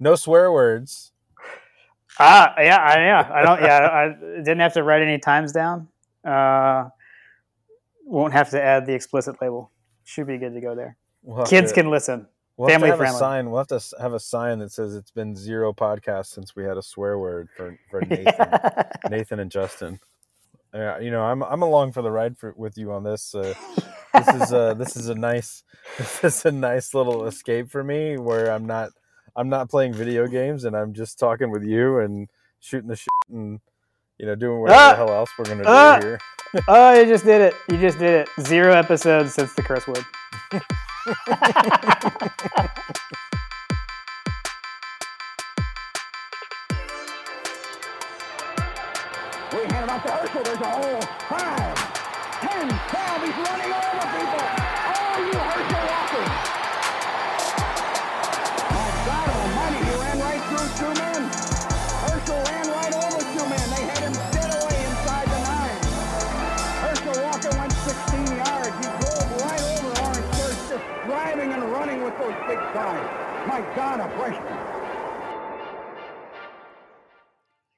no swear words. Ah, yeah, I, yeah. I don't. Yeah, I didn't have to write any times down. Uh, won't have to add the explicit label. Should be good to go there. We'll Kids to, can listen. we'll family have to have friendly. A sign. We'll have to have a sign that says it's been zero podcasts since we had a swear word for for Nathan, Nathan and Justin. Uh, you know, I'm I'm along for the ride for, with you on this. Uh, this is uh this is a nice this is a nice little escape for me where I'm not I'm not playing video games and I'm just talking with you and shooting the shit and you know doing whatever Ah! the hell else we're gonna do Ah! here. oh, you just did it. You just did it. Zero episodes since the curse word. We hand it off to Herschel. There's a hole. Five, ten, twelve. He's running over people. Oh, you Herschel Walker. And running with those big guys. My God, a freshman.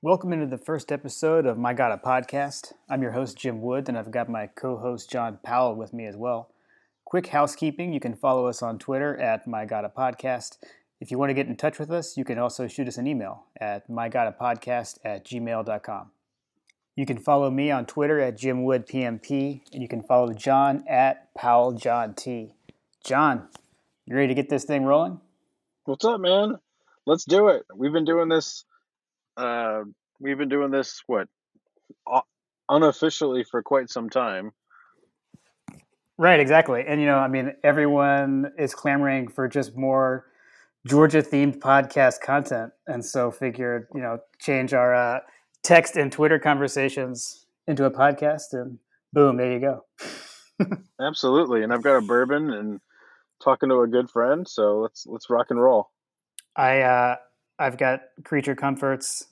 Welcome into the first episode of My God a Podcast. I'm your host, Jim Wood, and I've got my co host, John Powell, with me as well. Quick housekeeping you can follow us on Twitter at My God a Podcast. If you want to get in touch with us, you can also shoot us an email at mygodapodcast at gmail.com. You can follow me on Twitter at Jim Wood PMP, and you can follow John at Powell John you ready to get this thing rolling? What's up, man? Let's do it. We've been doing this. Uh, we've been doing this what unofficially for quite some time. Right, exactly. And you know, I mean, everyone is clamoring for just more Georgia themed podcast content, and so figured, you know, change our uh, text and Twitter conversations into a podcast, and boom, there you go. Absolutely, and I've got a bourbon and talking to a good friend. So let's let's rock and roll. I uh, I've got Creature Comforts.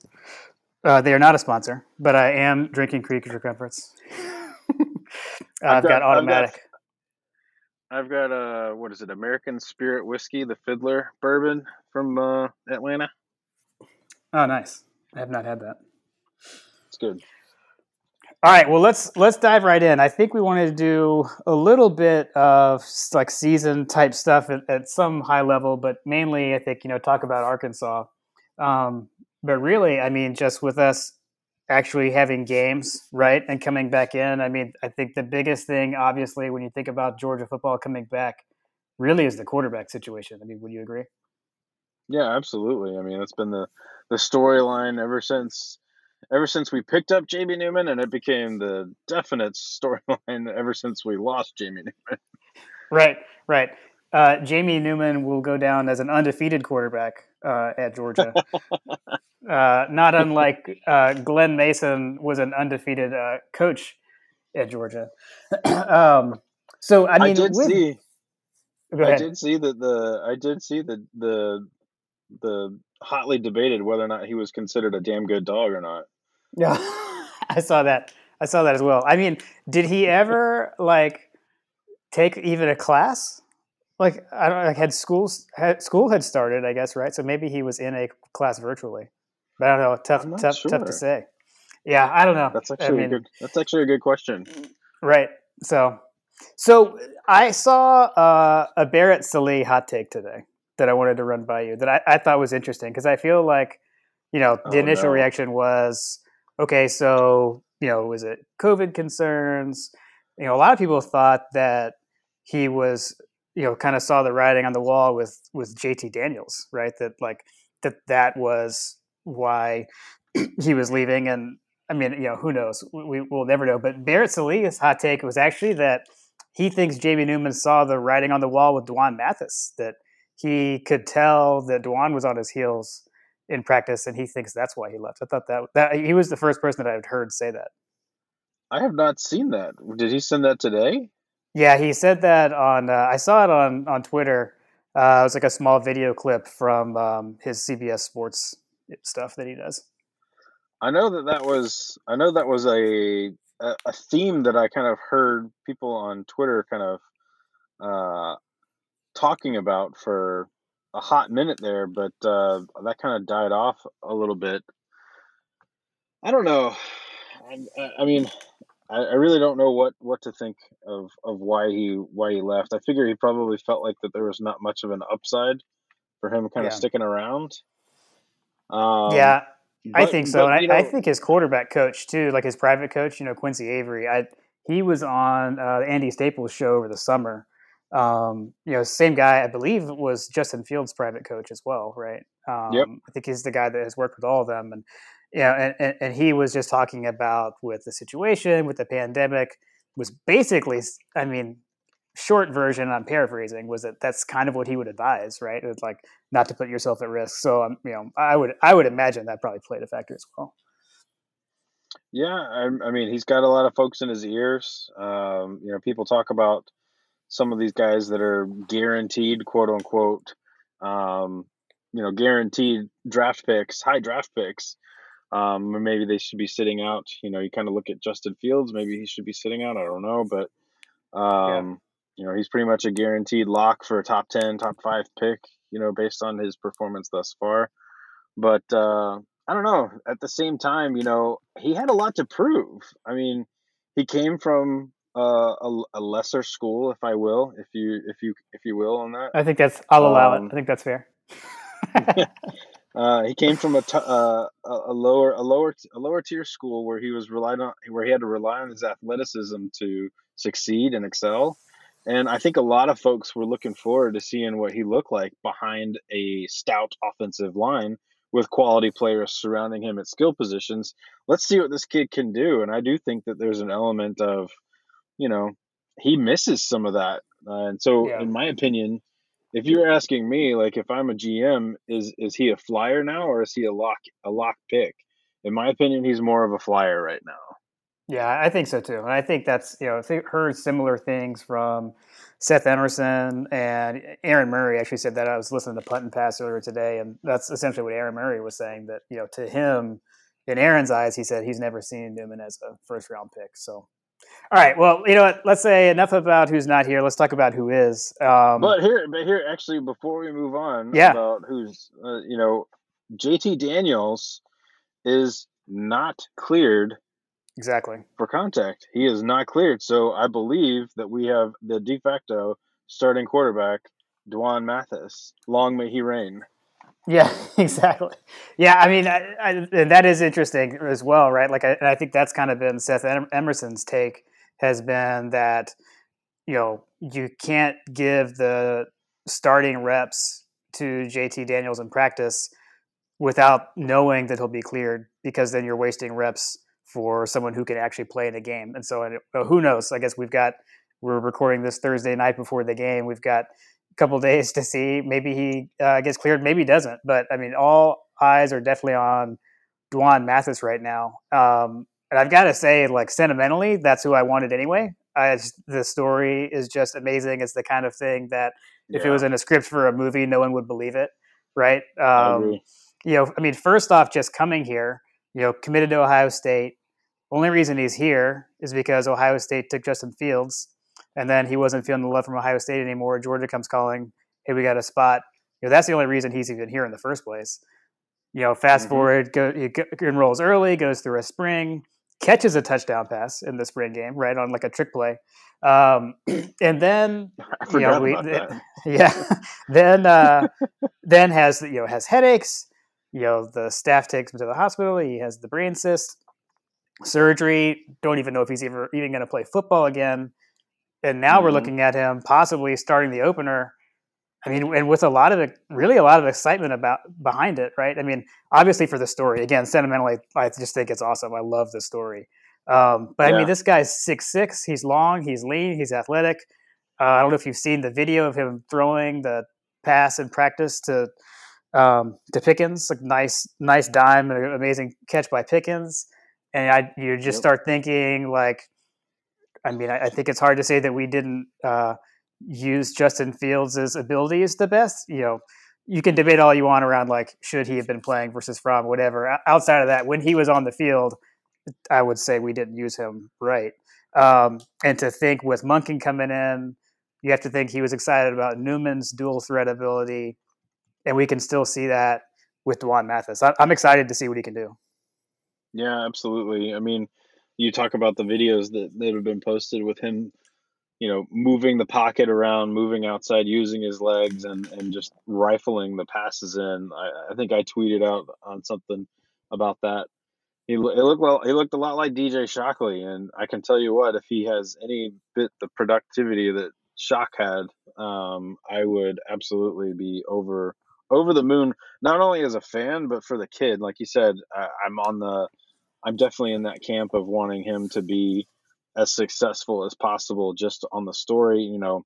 Uh, they are not a sponsor, but I am drinking Creature Comforts. I've, got, got- automatic. I've got uh what is it? American Spirit Whiskey, the Fiddler bourbon from uh, Atlanta. Oh, nice. I have not had that. It's good. All right, well let's let's dive right in. I think we wanted to do a little bit of like season type stuff at, at some high level, but mainly I think you know talk about Arkansas. Um, but really, I mean, just with us actually having games, right, and coming back in. I mean, I think the biggest thing, obviously, when you think about Georgia football coming back, really is the quarterback situation. I mean, would you agree? Yeah, absolutely. I mean, it's been the the storyline ever since ever since we picked up Jamie Newman, and it became the definite storyline ever since we lost Jamie Newman. Right, right. Uh, Jamie Newman will go down as an undefeated quarterback uh, at Georgia. uh, not unlike uh, Glen Mason was an undefeated uh, coach at Georgia. um, so I mean, I, did with, see. I did see that the. I did see the the the hotly debated whether or not he was considered a damn good dog or not. Yeah, I saw that. I saw that as well. I mean, did he ever like take even a class? Like I don't like had schools had school had started, I guess, right? So maybe he was in a class virtually. But I don't know. Tough, I'm not tough, tough to say. Yeah, I don't know. That's I actually mean, a good. That's actually a good question. right. So, so I saw uh, a Barrett Sallee hot take today that I wanted to run by you that I, I thought was interesting because I feel like, you know, the Oh, initial no. reaction was, okay, so you know, was it COVID concerns? You know, a lot of people thought that he was, you know, kind of saw the writing on the wall with with JT Daniels, right? That like that that was why he was leaving, and I mean, you know, who knows? We will never know. But Barrett Sallee's hot take was actually that he thinks Jamie Newman saw the writing on the wall with Dwan Mathis, that he could tell that Dwan was on his heels in practice, and he thinks that's why he left. I thought that that he was the first person that I've heard say that. I have not seen that. Did he send that today? Yeah, he said that on. Uh, I saw it on on Twitter. Uh, it was like a small video clip from um, his CBS Sports stuff that he does. I know that that was. I know that was a a, a theme that I kind of heard people on Twitter kind of uh, talking about for a hot minute there, but uh, that kind of died off a little bit. I don't know. I, I mean, I, I really don't know what, what to think of, of why he why he left. I figure he probably felt like that there was not much of an upside for him kind of sticking around. Um, yeah, I think so, but, and I, I think his quarterback coach too, like his private coach, you know, Quincy Avery. I he was on uh, the Andy Staples show over the summer. Um, you know, same guy, I believe, was Justin Fields' private coach as well, right? Um, Yep. I think he's the guy that has worked with all of them, and yeah, and, and, and he was just talking about with the situation with the pandemic was basically, I mean, short version. I'm paraphrasing was that that's kind of what he would advise, right? It's like not to put yourself at risk. So, um, you know, I would I would imagine that probably played a factor as well. Yeah, I, I mean, he's got a lot of folks in his ears. Um, you know, people talk about some of these guys that are guaranteed, quote unquote, um, you know, guaranteed draft picks, high draft picks. Um, or maybe they should be sitting out. You know, you kind of look at Justin Fields. Maybe he should be sitting out. I don't know, but um, you know, he's pretty much a guaranteed lock for a top ten, top five pick. You know, based on his performance thus far. But uh, I don't know. At the same time, you know, he had a lot to prove. I mean, he came from uh, a, a lesser school, if I will, if you if you if you will, on that. I think that's I'll allow Um, it. I think that's fair. Uh, he came from a, t- uh, a a lower a lower a lower tier school where he was relied on where he had to rely on his athleticism to succeed and excel. And I think a lot of folks were looking forward to seeing what he looked like behind a stout offensive line with quality players surrounding him at skill positions. Let's see what this kid can do. And I do think that there's an element of, you know, he misses some of that. Uh, and so, Yeah. in my opinion, if you're asking me, like if I'm a GM, is is he a flyer now or is he a lock a lock pick? In my opinion, he's more of a flyer right now. Yeah, I think so too, and I think that's you know I think heard similar things from Seth Emerson and Aaron Murray. Actually, said that I was listening to Punt and Pass earlier today, and that's essentially what Aaron Murray was saying. That you know to him, in Aaron's eyes, he said he's never seen Newman as a first round pick. So, all right, well, you know what? Let's say enough about who's not here. Let's talk about who is. Um, But here, but here, actually, before we move on Yeah. about who's, uh, you know, JT Daniels is not cleared exactly. for contact. He is not cleared. So I believe that we have the de facto starting quarterback, Dwan Mathis. Long may he reign. Yeah, exactly. Yeah, I mean, I, I, and that is interesting as well, right? Like, I, and I think that's kind of been Seth Em- Emerson's take has been that you know you can't give the starting reps to JT Daniels in practice without knowing that he'll be cleared because then you're wasting reps for someone who can actually play in a game. And so, who knows? I guess we've got we're recording this Thursday night before the game. We've got a couple days to see. Maybe he uh, gets cleared, maybe he doesn't. But I mean, all eyes are definitely on Dwan Mathis right now. Um, and I've got to say, like sentimentally, that's who I wanted anyway. I just, the story is just amazing. It's the kind of thing that if it was in a script for a movie, no one would believe it, right? Um, you know, I mean, first off, just coming here, you know, committed to Ohio State. Only reason he's here is because Ohio State took Justin Fields, and then he wasn't feeling the love from Ohio State anymore. Georgia comes calling, "Hey, we got a spot." You know, that's the only reason he's even here in the first place. You know, fast Mhm. forward, go, he enrolls early, goes through a spring, catches a touchdown pass in the spring game, right on like a trick play, um, and then you know, we, yeah. then uh, then has you know has headaches. You know the staff takes him to the hospital. He has the brain cyst, surgery. Don't even know if he's ever even going to play football again. And now we're Mhm. looking at him possibly starting the opener. I mean, and with a lot of really a lot of excitement about behind it, right? I mean, obviously for the story. Again, sentimentally, I just think it's awesome. I love the story. Um, but I mean, this guy's six six. He's long. He's lean. He's athletic. Uh, I don't know if you've seen the video of him throwing the pass in practice to um, to Pickens. Like nice, nice dime, and an amazing catch by Pickens. And I, you just Yep. start thinking like, I mean, I, I think it's hard to say that we didn't uh, use Justin Fields' abilities the best. You know, you can debate all you want around like should he have been playing versus from whatever. Outside of that, when he was on the field, I would say we didn't use him right. Um, and to think with Monken coming in, you have to think he was excited about Newman's dual threat ability. and we can still see that with Dwan Mathis. I'm excited to see what he can do. Yeah, absolutely. I mean, you talk about the videos that, that have been posted with him, you know, moving the pocket around, moving outside, using his legs, and, and just rifling the passes in. I, I think I tweeted out on something about that. He, he looked well. He looked a lot like DJ Shockley, and I can tell you what, if he has any bit the productivity that Shock had, um, I would absolutely be over over the moon. Not only as a fan, but for the kid. Like you said, I, I'm on the I'm definitely in that camp of wanting him to be as successful as possible just on the story, you know,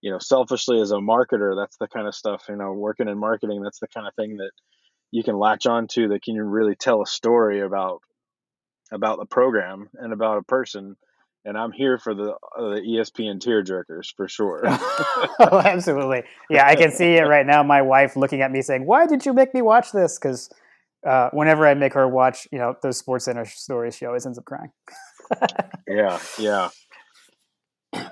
you know, selfishly as a marketer, that's the kind of stuff, you know, working in marketing, that's the kind of thing that you can latch on to that can really tell a story about about the program and about a person and I'm here for the uh, the ESPN tearjerkers for sure. oh, absolutely. Yeah, I can see it right now. My wife looking at me saying, "Why did you make me watch this?" Because uh, whenever I make her watch, you know, those Sports Center stories, she always ends up crying. Yeah, yeah.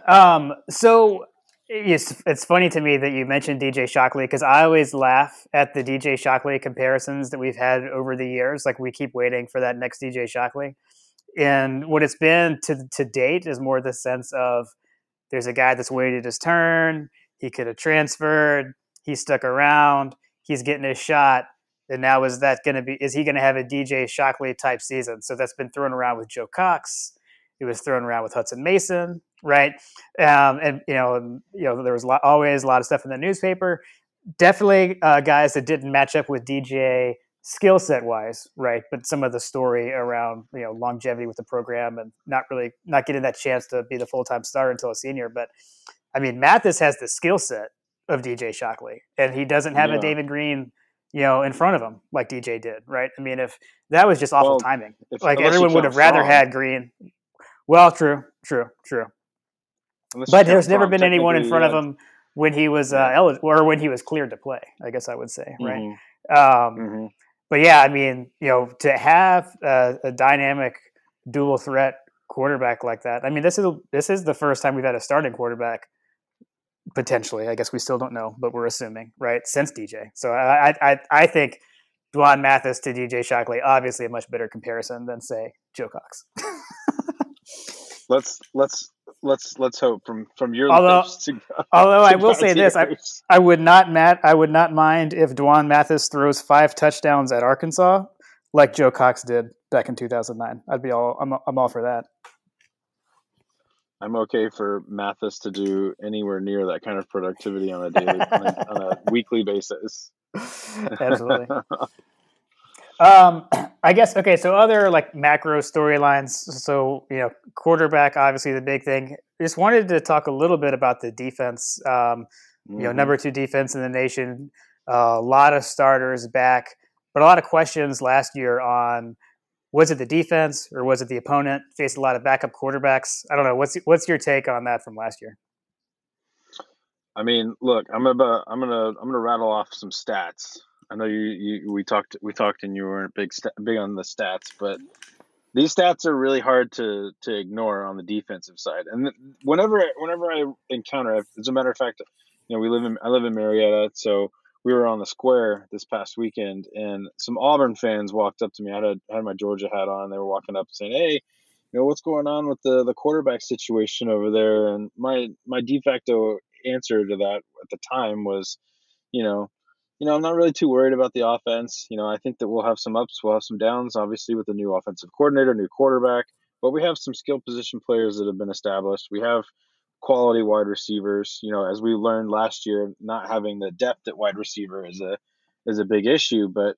Um, so it's it's funny to me that you mentioned DJ Shockley because I always laugh at the DJ Shockley comparisons that we've had over the years. Like we keep waiting for that next DJ Shockley, and what it's been to to date is more the sense of there's a guy that's waited his turn. He could have transferred. He stuck around. He's getting his shot and now is that going to be? Is he going to have a DJ Shockley type season? So that's been thrown around with Joe Cox. It was thrown around with Hutson Mason, right? Um, and you know, you know, there was a lot, always a lot of stuff in the newspaper. Definitely uh, guys that didn't match up with DJ skill set wise, right? But some of the story around you know longevity with the program and not really not getting that chance to be the full time star until a senior. But I mean, Mathis has the skill set of DJ Shockley, and he doesn't have yeah. a David Greene you know, in front of him like DJ did, right? I mean, if that was just awful well, timing, if, like everyone would have rather had Greene. Well, true, true, true. Unless but there's never been anyone in front yeah. of him when he was uh, eligible or when he was cleared to play. I guess I would say, right? Mm-hmm. Um, mm-hmm. But yeah, I mean, you know, to have a, a dynamic dual threat quarterback like that. I mean, this is this is the first time we've had a starting quarterback potentially. I guess we still don't know, but we're assuming, right? Since DJ, so I I I think Dwan Mathis to DJ Shockley obviously a much better comparison than say Joe Cox. let's let's let's let's hope from from your although although I will say this I, I would not Matt I would not mind if Dwan Mathis throws five touchdowns at Arkansas like Joe Cox did back in 2009. I'd be all I'm I'm all for that. I'm okay for Mathis to do anywhere near that kind of productivity on a daily, on, a, weekly basis. Absolutely. um, I guess okay. So other like macro storylines. So you know, quarterback obviously the big thing. Just wanted to talk a little bit about the defense. Um, mm-hmm. You know, number two defense in the nation. Uh, a lot of starters back, but a lot of questions last year on was it the defense or was it the opponent? Faced a lot of backup quarterbacks. I don't know. What's what's your take on that from last year? I mean, look, I'm about I'm gonna I'm gonna rattle off some stats. I know you, you we talked we talked and you weren't big big on the stats, but these stats are really hard to to ignore on the defensive side. And whenever whenever I encounter, as a matter of fact, you know, we live in I live in Marietta, so we were on the square this past weekend, and some Auburn fans walked up to me. I had, had my Georgia hat on. They were walking up saying, "Hey, you know what's going on with the the quarterback situation over there?" And my my de facto answer to that at the time was, you know, you know, I'm not really too worried about the offense. You know, I think that we'll have some ups, we'll have some downs, obviously with the new offensive coordinator, new quarterback, but we have some skill position players that have been established. We have quality wide receivers. You know, as we learned last year, not having the depth at wide receiver is a is a big issue. But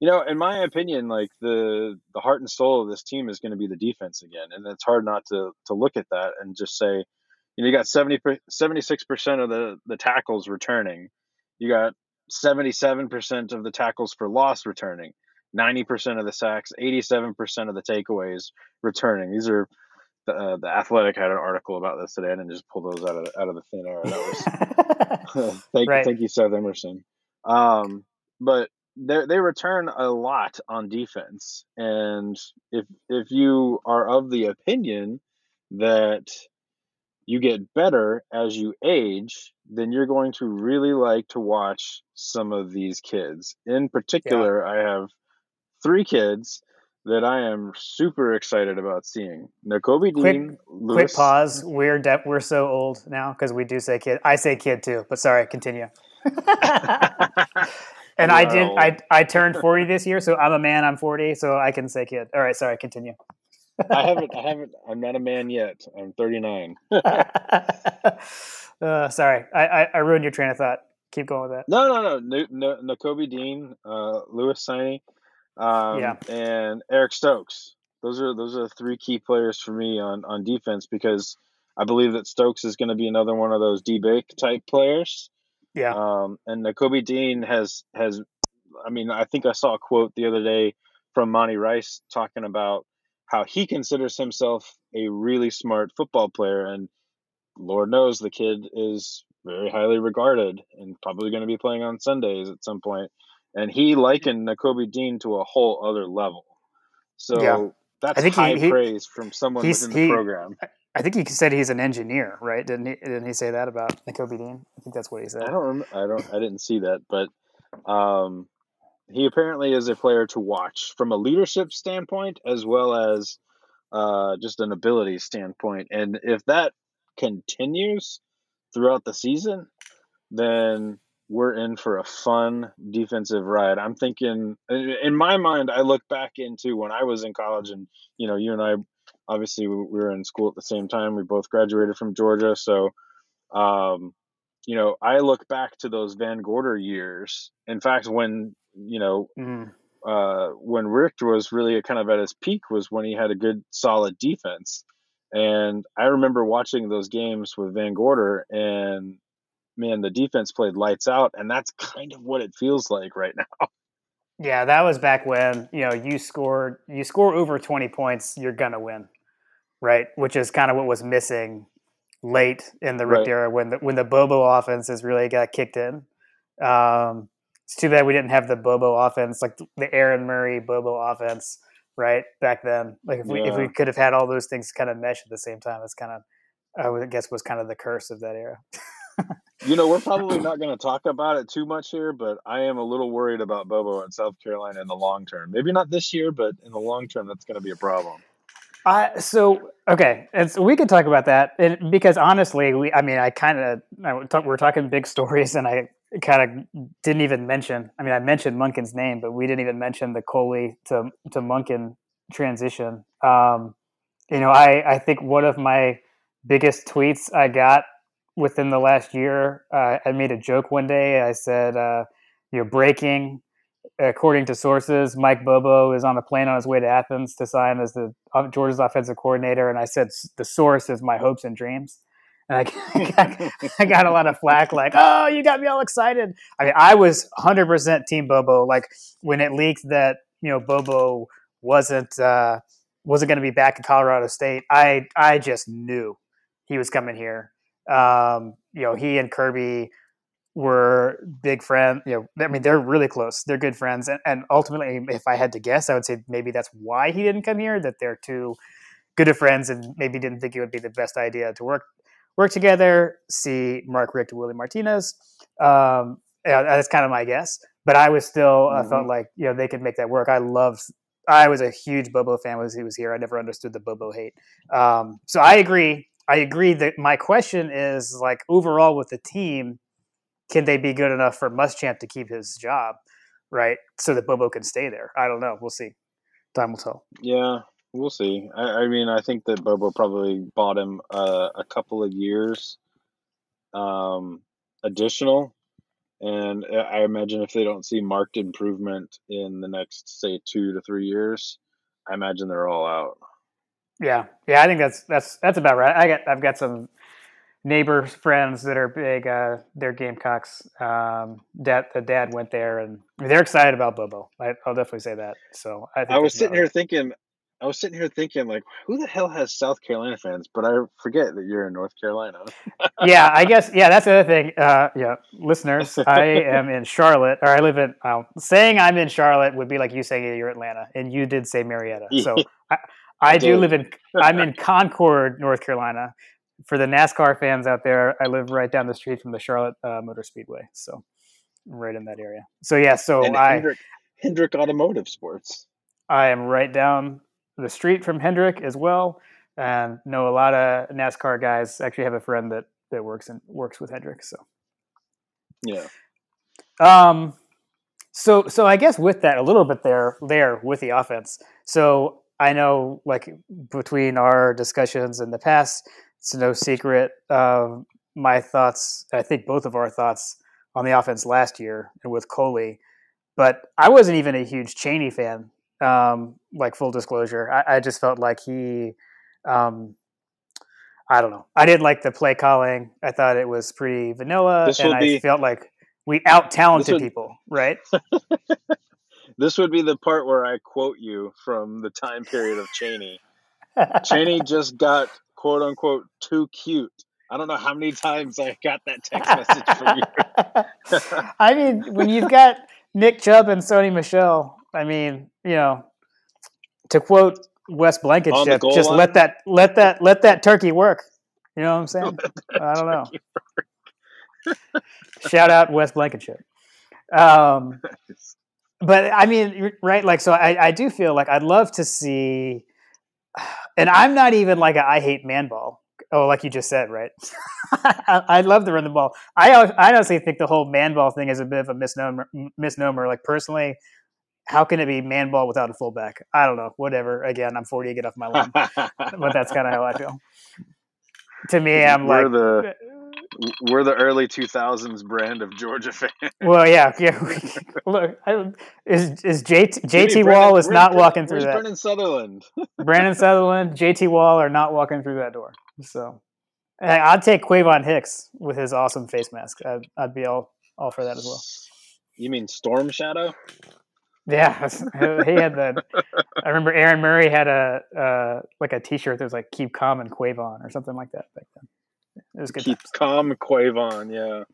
you know, in my opinion, like the the heart and soul of this team is going to be the defense again, and it's hard not to to look at that and just say, you know, you got 76 percent of the the tackles returning, you got seventy seven percent of the tackles for loss returning. 90% of the sacks, 87% of the takeaways returning. These are the, uh, the Athletic had an article about this today. and just pull those out of out of the thin air. That was thank right. you, thank you, Seth Emerson. Um, but they they return a lot on defense, and if if you are of the opinion that you get better as you age, then you're going to really like to watch some of these kids. In particular, I have three kids that I am super excited about seeing. Nakobe Quick- Dean, Quick pause. We're de- we're so old now because we do say kid. I say kid too, but sorry, continue. and I did. I I turned forty this year, so I'm a man. I'm forty, so I can say kid. All right, sorry, continue. I haven't. I haven't. I'm not a man yet. I'm 39. uh, sorry, I, I I ruined your train of thought. Keep going with that. No, no, no. no, no Nakobe Dean, uh, Lewis Cine, um, Yeah. and Eric Stokes. Those are those are the three key players for me on on defense because I believe that Stokes is going to be another one of those D bake type players. Yeah. Um, and Nakobe Dean has has, I mean, I think I saw a quote the other day from Monty Rice talking about how he considers himself a really smart football player, and Lord knows the kid is very highly regarded and probably going to be playing on Sundays at some point. And he likened Nakobe Dean to a whole other level. So Yeah. that's I think high he- praise from someone within the he- program. I think he said he's an engineer, right? Didn't he? Didn't he say that about Kobe Dean? I think that's what he said. I don't. Rem- I don't. I didn't see that, but um, he apparently is a player to watch from a leadership standpoint as well as uh, just an ability standpoint. And if that continues throughout the season, then we're in for a fun defensive ride. I'm thinking, in my mind, I look back into when I was in college, and you know, you and I, obviously, we we were in school at the same time. We both graduated from Georgia, so um, you know, I look back to those Van Gorder years. In fact, when you know, Mm. uh, when Richt was really kind of at his peak was when he had a good, solid defense. And I remember watching those games with Van Gorder, and man, the defense played lights out, and that's kind of what it feels like right now. Yeah, that was back when you know you scored. You score over twenty points, you're gonna win, right? Which is kind of what was missing late in the Richt Right. era when the when the Bobo offenses really got kicked in. Um, it's too bad we didn't have the Bobo offense, like the Aaron Murray Bobo offense, right back then. Like if we if we could have had all those things kind of mesh at the same time, it's kind of I guess was kind of the curse of that era. You know, we're probably not going to talk about it too much here, but I am a little worried about Bobo in South Carolina in the long term. Maybe not this year, but in the long term, that's going to be a problem. I so okay, and so we could talk about that and because honestly, we I mean, I kind of we're talking big stories, and I kind of didn't even mention. I mean, I mentioned Monken's name, but we didn't even mention the Coley to to Monken transition. Um, you know, I I think one of my biggest tweets I got within the last year, uh, I made a joke one day. I said, uh, "You're breaking according to sources, Mike Bobo is on a plane on his way to Athens to sign as the Georgia's offensive coordinator. And I said the source is my hopes and dreams. And I, got, I got a lot of flack, like, "Oh, you got me all excited." I mean, I was 100% Team Bobo. Like when it leaked that you know Bobo wasn't uh, wasn't going to be back in Colorado State, I I just knew he was coming here. Um, you know, he and Kirby were big friends. You know, I mean, they're really close. They're good friends, and, and ultimately, if I had to guess, I would say maybe that's why he didn't come here. That they're too good of friends, and maybe didn't think it would be the best idea to work work together. See Mark Richt to Willie Martinez. Um, yeah, that's kind of my guess. But I was still I felt like you know they could make that work. I loved. I was a huge Bobo fan when he was here. I never understood the Bobo hate. Um, so I agree. I agree that my question is like overall with the team, can they be good enough for Muschamp to keep his job, right? So that Bobo can stay there. I don't know. We'll see. Time will tell. Yeah, we'll see. I, I mean, I think that Bobo probably bought him uh, a couple of years um, additional. And I I imagine if they don't see marked improvement in the next, say, two to three years, I imagine they're all out. Yeah, yeah. I think that's that's that's about right. I got I've got some neighbor friends that are big. Uh, they're Gamecocks. Um, dad, the dad went there, and they're excited about Bobo. I, I'll definitely say that. So I, think I was sitting here right. thinking, I was sitting here thinking, like, who the hell has South Carolina fans? But I forget that you're in North Carolina. yeah, I guess. Yeah, that's the other thing. Uh, yeah, listeners, I am in Charlotte, or I live in. Uh, saying I'm in Charlotte would be like you saying you're Atlanta, and you did say Marietta. So I, I, I do live in. I'm in Concord, North Carolina, for the NASCAR fans out there, I live right down the street from the Charlotte uh, Motor Speedway, so right in that area. So yeah, so and I Hendrick, Hendrick Automotive Sports. I am right down the street from Hendrick as well, and know a lot of NASCAR guys. Actually, have a friend that that works and works with Hendrick. So Yeah. Um, so so I guess with that a little bit there there with the offense. So I know like between our discussions in the past, it's no secret. Um, my thoughts, I think both of our thoughts on the offense last year and with Coley, but I wasn't even a huge Chaney fan. Um, like full disclosure, I, I just felt like he, um, I don't know. I didn't like the play calling. I thought it was pretty vanilla, and I be- felt like we out talented people, right? This would be the part where I quote you from the time period of Chaney. Chaney just got quote unquote too cute. I don't know how many times I got that text message from you. I mean, when you've got Nick Chubb and Sony Michel, I mean, you know, to quote Wes Blankenship, just line? let that let that let that turkey work. You know what I'm saying? I don't know. Shout out Wes Blankenship. Um, but I mean, right? Like, so I, I do feel like I'd love to see, and I'm not even like a I hate man ball. Oh, like you just said, right? I, I love to run the ball. I I honestly think the whole man ball thing is a bit of a misnomer. Misnomer. Like personally, how can it be man ball without a fullback? I don't know. Whatever. Again, I'm 40. Get off my lawn. but that's kind of how I feel. To me, I'm we're like, the we're the early two thousands brand of Georgia fans. well, yeah, yeah. Look, I, is is JT, JT Brennan- Wall is not Brennan- walking through that. Brannan Southerland. Brandon Southerland, JT Wall are not walking through that door. So Hey, I'd take Quayvon Hicks with his awesome face mask. I'd, I'd be all all for that as well. You mean Storm Shadow? Yeah, he had that. I remember Aaron Murray had a uh, like a T-shirt that was like "Keep Calm and Quayvon" or something like that back. It was good. Keep times. calm, Quayvon. Yeah.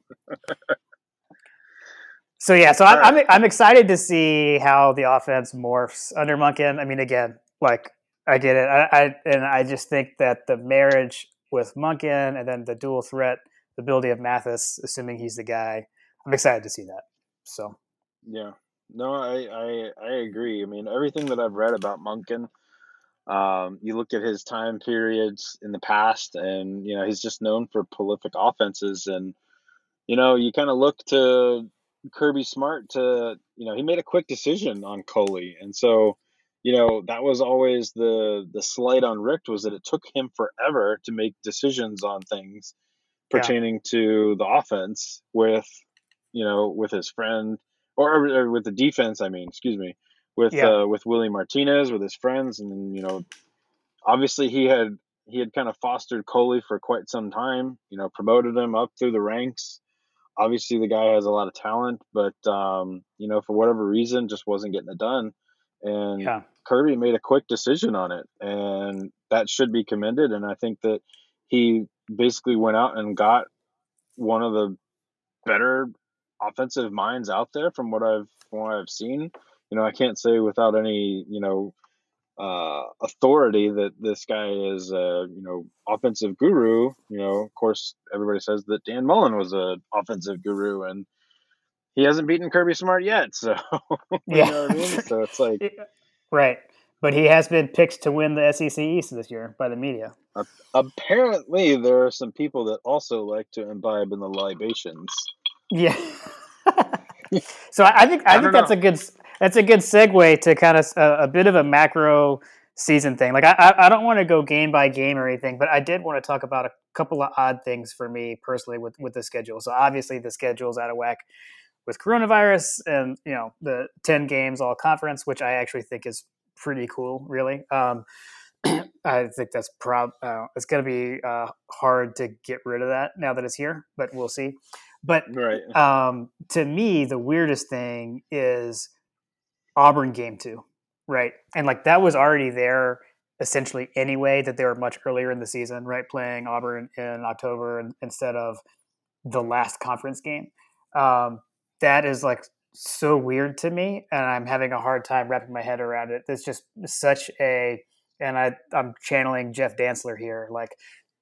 So yeah, so I'm, All I'm I'm excited to see how the offense morphs under Monken. I mean, again, like I get it, I, I and I just think that the marriage with Monken and then the dual threat ability of Mathis, assuming he's the guy, I'm excited to see that. So Yeah. No, I, I I agree. I mean, everything that I've read about Monken, um, you look at his time periods in the past, and you know he's just known for prolific offenses, and you know you kind of look to Kirby Smart to you know he made a quick decision on Coley, and so you know that was always the the slight on Richt was that it took him forever to make decisions on things Yeah. pertaining to the offense with you know with his friend or, or with the defense. I mean, excuse me, with Yeah. uh, with Willie Martinez, with his friends, and you know, obviously he had he had kind of fostered Coley for quite some time. You know, promoted him up through the ranks. Obviously, the guy has a lot of talent, but um, you know, for whatever reason, just wasn't getting it done. And yeah, Kirby made a quick decision on it, and that should be commended. And I think that he basically went out and got one of the better offensive minds out there from what I've from what I've seen. You know, I can't say without any you know uh, authority that this guy is a you know offensive guru. You know, of course, everybody says that Dan Mullen was an offensive guru, and he hasn't beaten Kirby Smart yet. So you Yeah. know what I mean. So it's like right. But he has been picked to win the SEC East this year by the media. apparently there are some people that also like to imbibe in the libations. Yeah. so I, I think I, I think that's know. a good that's a good segue to kind of a, a bit of a macro season thing. Like I I- I don't want to go game by game or anything, but I did want to talk about a couple of odd things for me personally with with the schedule. So obviously the schedule's out of whack with coronavirus and you know the 10 games all conference which i actually think is pretty cool really um, i think that's prob uh, it's going to be uh, hard to get rid of that now that it's here but we'll see but Right. um, to me, the weirdest thing is Auburn game two, right? And like that was already there essentially anyway, that they were much earlier in the season, right? Playing Auburn in October instead of the last conference game. Um, that is like so weird to me, and I'm having a hard time wrapping my head around it. It's just such a, and I I'm channeling Jeff Dantzler here, like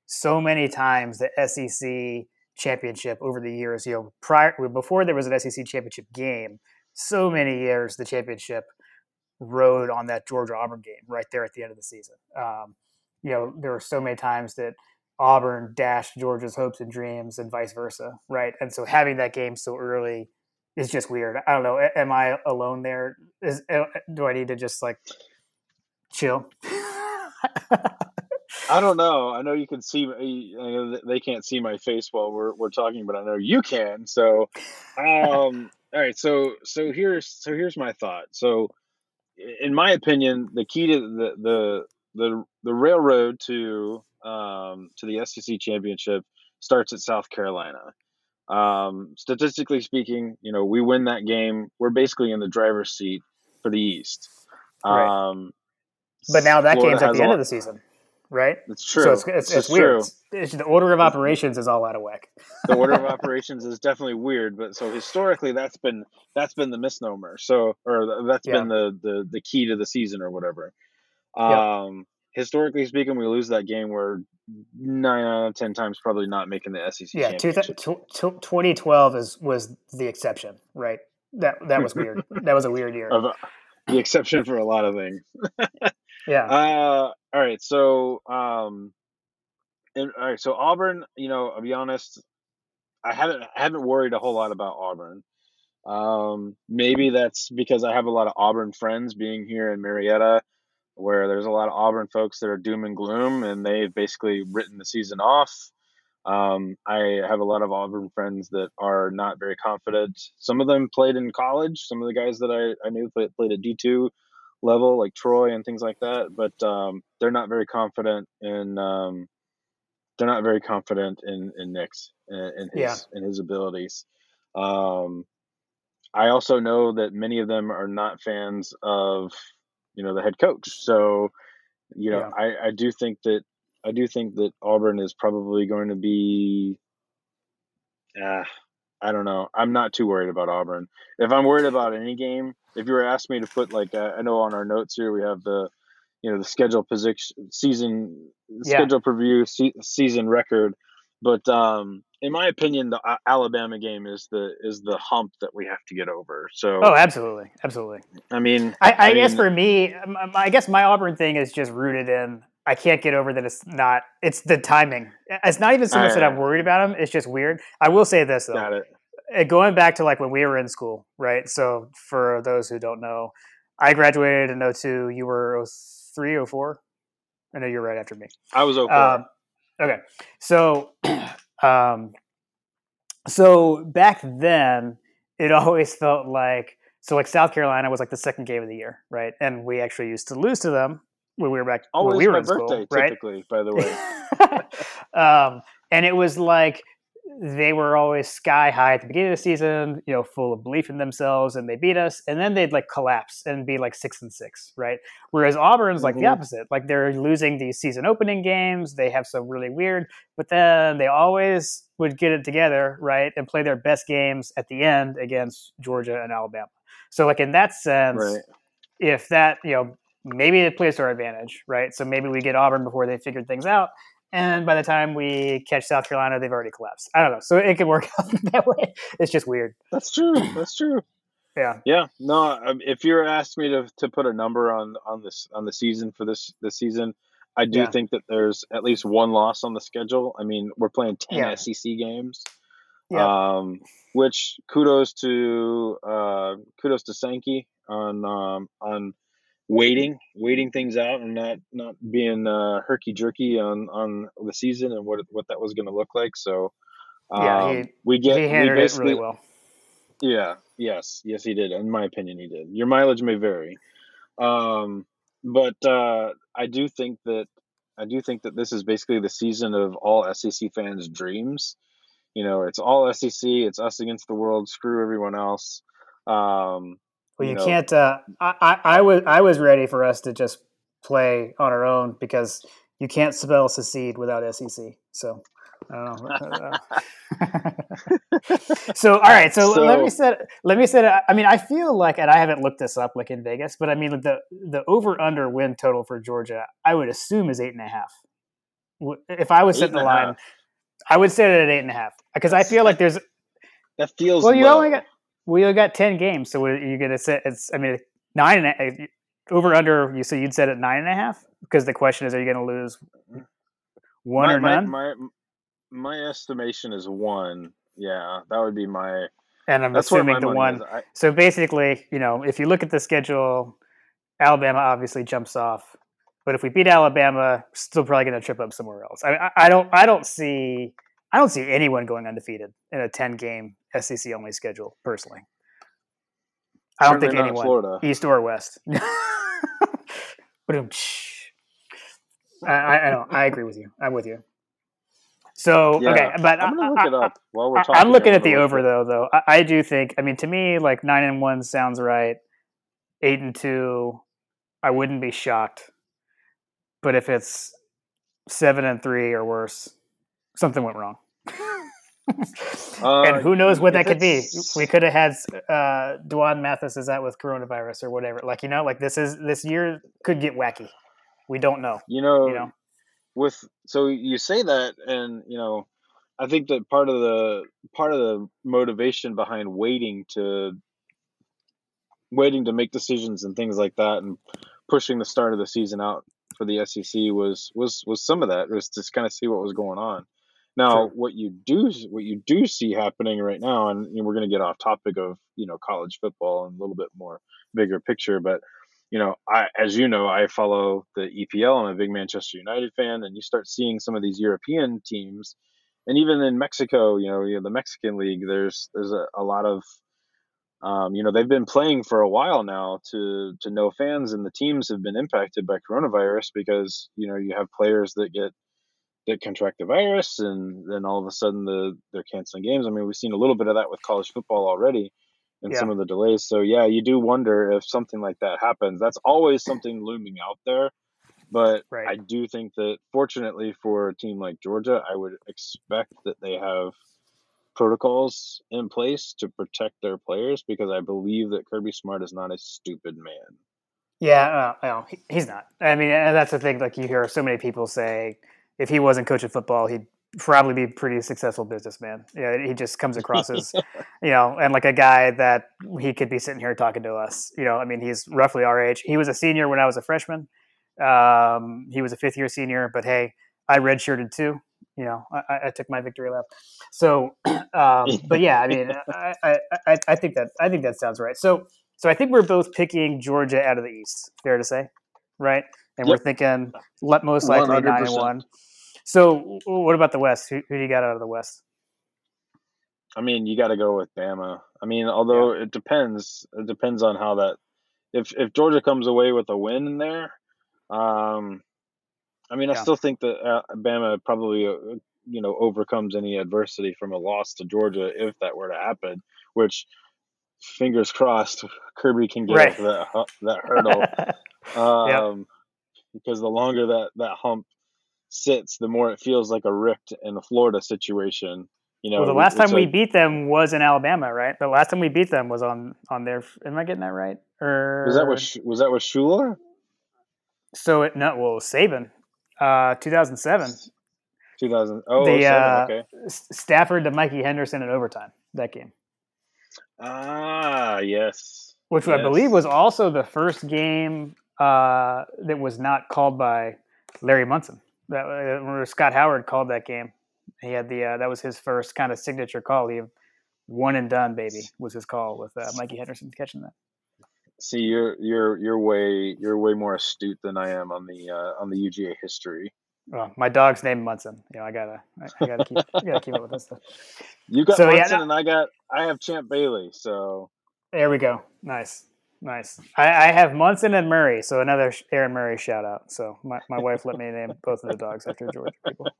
so many times the SEC championship over the years. You know, prior before there was an SEC championship game, so many years the championship rode on that Georgia Auburn game right there at the end of the season. Um, you know, there were so many times that Auburn dashed Georgia's hopes and dreams, and vice versa, right? And so having that game so early is just weird. I don't know. Am I alone there? Is do I need to just like chill? I don't know. I know you can see. I know they can't see my face while we're we're talking, but I know you can. So, um, all right. So so here's so here's my thought. So, in my opinion, the key to the the the the railroad to um, to the SEC championship starts at South Carolina. Um, statistically speaking, you know, we win that game, we're basically in the driver's seat for the East. Right. Um, but now that Florida game's at the end of the season, right? It's true. So it's, it's, it's, it's weird. It's, the order of operations is all out of whack. the order of operations is definitely weird, but so historically that's been that's been the misnomer. So or that's yeah. been the, the the key to the season or whatever. Um, historically speaking, we lose that game, we're nine out of ten times probably not making the SEC. Yeah, two, 2012 is was the exception, right? That that was weird. that was a weird year. Of, the exception for a lot of things. Yeah. Uh, all right. So, um, and, all right. So Auburn, you know, I'll be honest, I haven't I haven't worried a whole lot about Auburn. Um, maybe that's because I have a lot of Auburn friends being here in Marietta where there's a lot of Auburn folks that are doom and gloom, and they've basically written the season off. Um, I have a lot of Auburn friends that are not very confident. Some of them played in college. Some of the guys that I, I knew played, played at D2 level, like Troy and things like that, but um, they're not very confident in. Um, they're not very confident in in Nix in his yeah. in his abilities. Um, I also know that many of them are not fans of you know the head coach. So you know yeah. I I do think that I do think that Auburn is probably going to be. Uh, I don't know. I'm not too worried about Auburn. If I'm worried about any game, if you were asking me to put like uh, I know on our notes here we have the you know the schedule position season yeah. schedule preview se- season record but um, in my opinion, the uh, Alabama game is the is the hump that we have to get over. So oh, absolutely, absolutely. I mean, I, I, I guess mean, for me, I guess my Auburn thing is just rooted in. I can't get over that it's not. It's the timing. It's not even so much that I'm worried about him. It's just weird. I will say this though. Going back to like when we were in school, right? So for those who don't know, I graduated in 02. You were 03, 04? I know you're right after me. I was 04. Um, Okay, so um, so back then, it always felt like so like South Carolina was like the second game of the year, right? And we actually used to lose to them when we were back always when we were my in birthday, school, right? Typically, by the way. um, and it was like they were always sky high at the beginning of the season, you know, full of belief in themselves, and they beat us, and then they'd like collapse and be like six and six, right? Whereas Auburn's like mm-hmm. the opposite, like they're losing these season opening games, they have some really weird, but then they always would get it together, right, and play their best games at the end against Georgia and Alabama. So, like in that sense, right. if that, you know, maybe it plays to our advantage, right? So maybe we get Auburn before they figured things out, and by the time we catch South Carolina, they've already collapsed. I don't know. So it could work out that way. It's just weird. That's true. That's true. Yeah. Yeah. No. Um, if you were asked me to, to put a number on on this on the season for this this season, I do yeah. think that there's at least one loss on the schedule. I mean, we're playing ten yeah. SEC games. Yeah. Um, which kudos to uh, kudos to Sankey on um, on waiting, waiting things out, and not not being uh, herky jerky on on the season and what what that was going to look like. So um, yeah, he, um, we get he handled it really well. Yeah. Yes. Yes, he did. In my opinion, he did. Your mileage may vary, um, but uh, I do think that I do think that this is basically the season of all SEC fans' dreams. You know, it's all SEC. It's us against the world. Screw everyone else. Um, well, you, you know, can't. Uh, I, I, I was I was ready for us to just play on our own because you can't spell secede without SEC. So I don't know. so all right, so, so, let me set let me set. I mean, I feel like, and I haven't looked this up like in Vegas, but I mean the the over under win total for Georgia, I would assume is eight and a half. if I was setting the line, half. I would set it at eight and a half because I feel like there's That feels well, you low. only got we only got ten games, so what you're gonna set it's I mean nine and a, over under. You said you'd set it nine and a half because the question is, are you gonna lose one my, or my, none? My, my estimation is one. Yeah, that would be my. and I'm assuming the one. I, So basically, you know, if you look at the schedule, Alabama obviously jumps off. But if we beat Alabama, still probably going to trip up somewhere else. I, I, I don't, I don't see, I don't see anyone going undefeated in a ten game SEC only schedule. Personally, I don't certainly think anyone, Florida. East or West. Ba-dum, I, I, I know. I agree with you. I'm with you. So Yeah, okay, but I'm gonna look I- it up while we're talking. I'm looking at the I'm gonna over look though. Though I, I do think. I mean, to me, like nine and one sounds right. Eight and two, I wouldn't be shocked. But if it's seven and three or worse, something went wrong. Uh, and who knows what that could be? We could have had uh, D'Wan Mathis is out with coronavirus or whatever. Like you know, like this is this year could get wacky. We don't know. You know, You know. with so you say that, and you know, I think that part of the part of the motivation behind waiting to waiting to make decisions and things like that, and pushing the start of the season out for the SEC was was was some of that was to kind of see what was going on. Now, what you do what you do see happening right now, and we're going to get off topic of you know college football and a little bit more bigger picture, but you know, I as you know, I follow the EPL. I'm a big Manchester United fan, and you start seeing some of these European teams, and even in Mexico, you know, you know the Mexican league. There's there's a, a lot of um, you know they've been playing for a while now to to no fans, and the teams have been impacted by coronavirus because you know you have players that get that contract the virus, and then all of a sudden the they're canceling games. I mean, we've seen a little bit of that with college football already, and Yeah. some of the delays. So yeah, you do wonder if something like that happens. That's always something looming out there. But Right. I do think that fortunately for a team like Georgia, I would expect that they have protocols in place to protect their players because I believe that Kirby Smart is not a stupid man. Yeah, uh, no, he's not. I mean, and that's the thing. Like you hear so many people say, if he wasn't coaching football, he'd probably be a pretty successful businessman. Yeah, he just comes across as, you know, and like a guy that he could be sitting here talking to us. You know, I mean, he's roughly our age. He was a senior when I was a freshman. Um, he was a fifth year senior, but hey, I redshirted too. You know, I, I- took my victory lap. So, um, but yeah, I mean, I, I, I, I think that I think that sounds right. So, so I think we're both picking Georgia out of the East. Fair to say, right? And we're thinking let most likely nine and one. So, what about the West? Who, who do you got out of the West? I mean, you got to go with Bama. I mean, although it depends, it depends on how that. If if Georgia comes away with a win in there, um, I mean, I still think that uh, Bama probably uh, you know overcomes any adversity from a loss to Georgia if that were to happen. Which, fingers crossed, Kirby can get Right. that that hurdle. Um, because the longer that that hump sits, the more it feels like a rift in the Florida situation. You know, well, the last time we beat them was in Alabama, right? The last time we beat them was on on their. Am I getting that right? Or was that with was that with Shula? So it no, well, Saban, uh, 2007, 2000. Oh, The, 07, uh, okay. Stafford to Mikey Henderson in overtime. That game, Ah, yes. which I believe was also the first game uh, that was not called by Larry Munson. That uh, remember Scott Howard called that game. He had the uh, that was his first kind of signature call. He one and done, baby, was his call with uh, Mikey Henderson catching that. See, you're you're you're way you're way more astute than I am on the uh, on the UGA history. Well, my dog's named Munson. You know, I gotta, I, gotta keep, I gotta keep up with this stuff. You got So, yeah, Munson, no- and I got I have Champ Bailey. So There we go. Nice, nice. I, I have Munson and Murray, so another Aaron Murray shout out. So my, my wife let me name both of the dogs after Georgia people.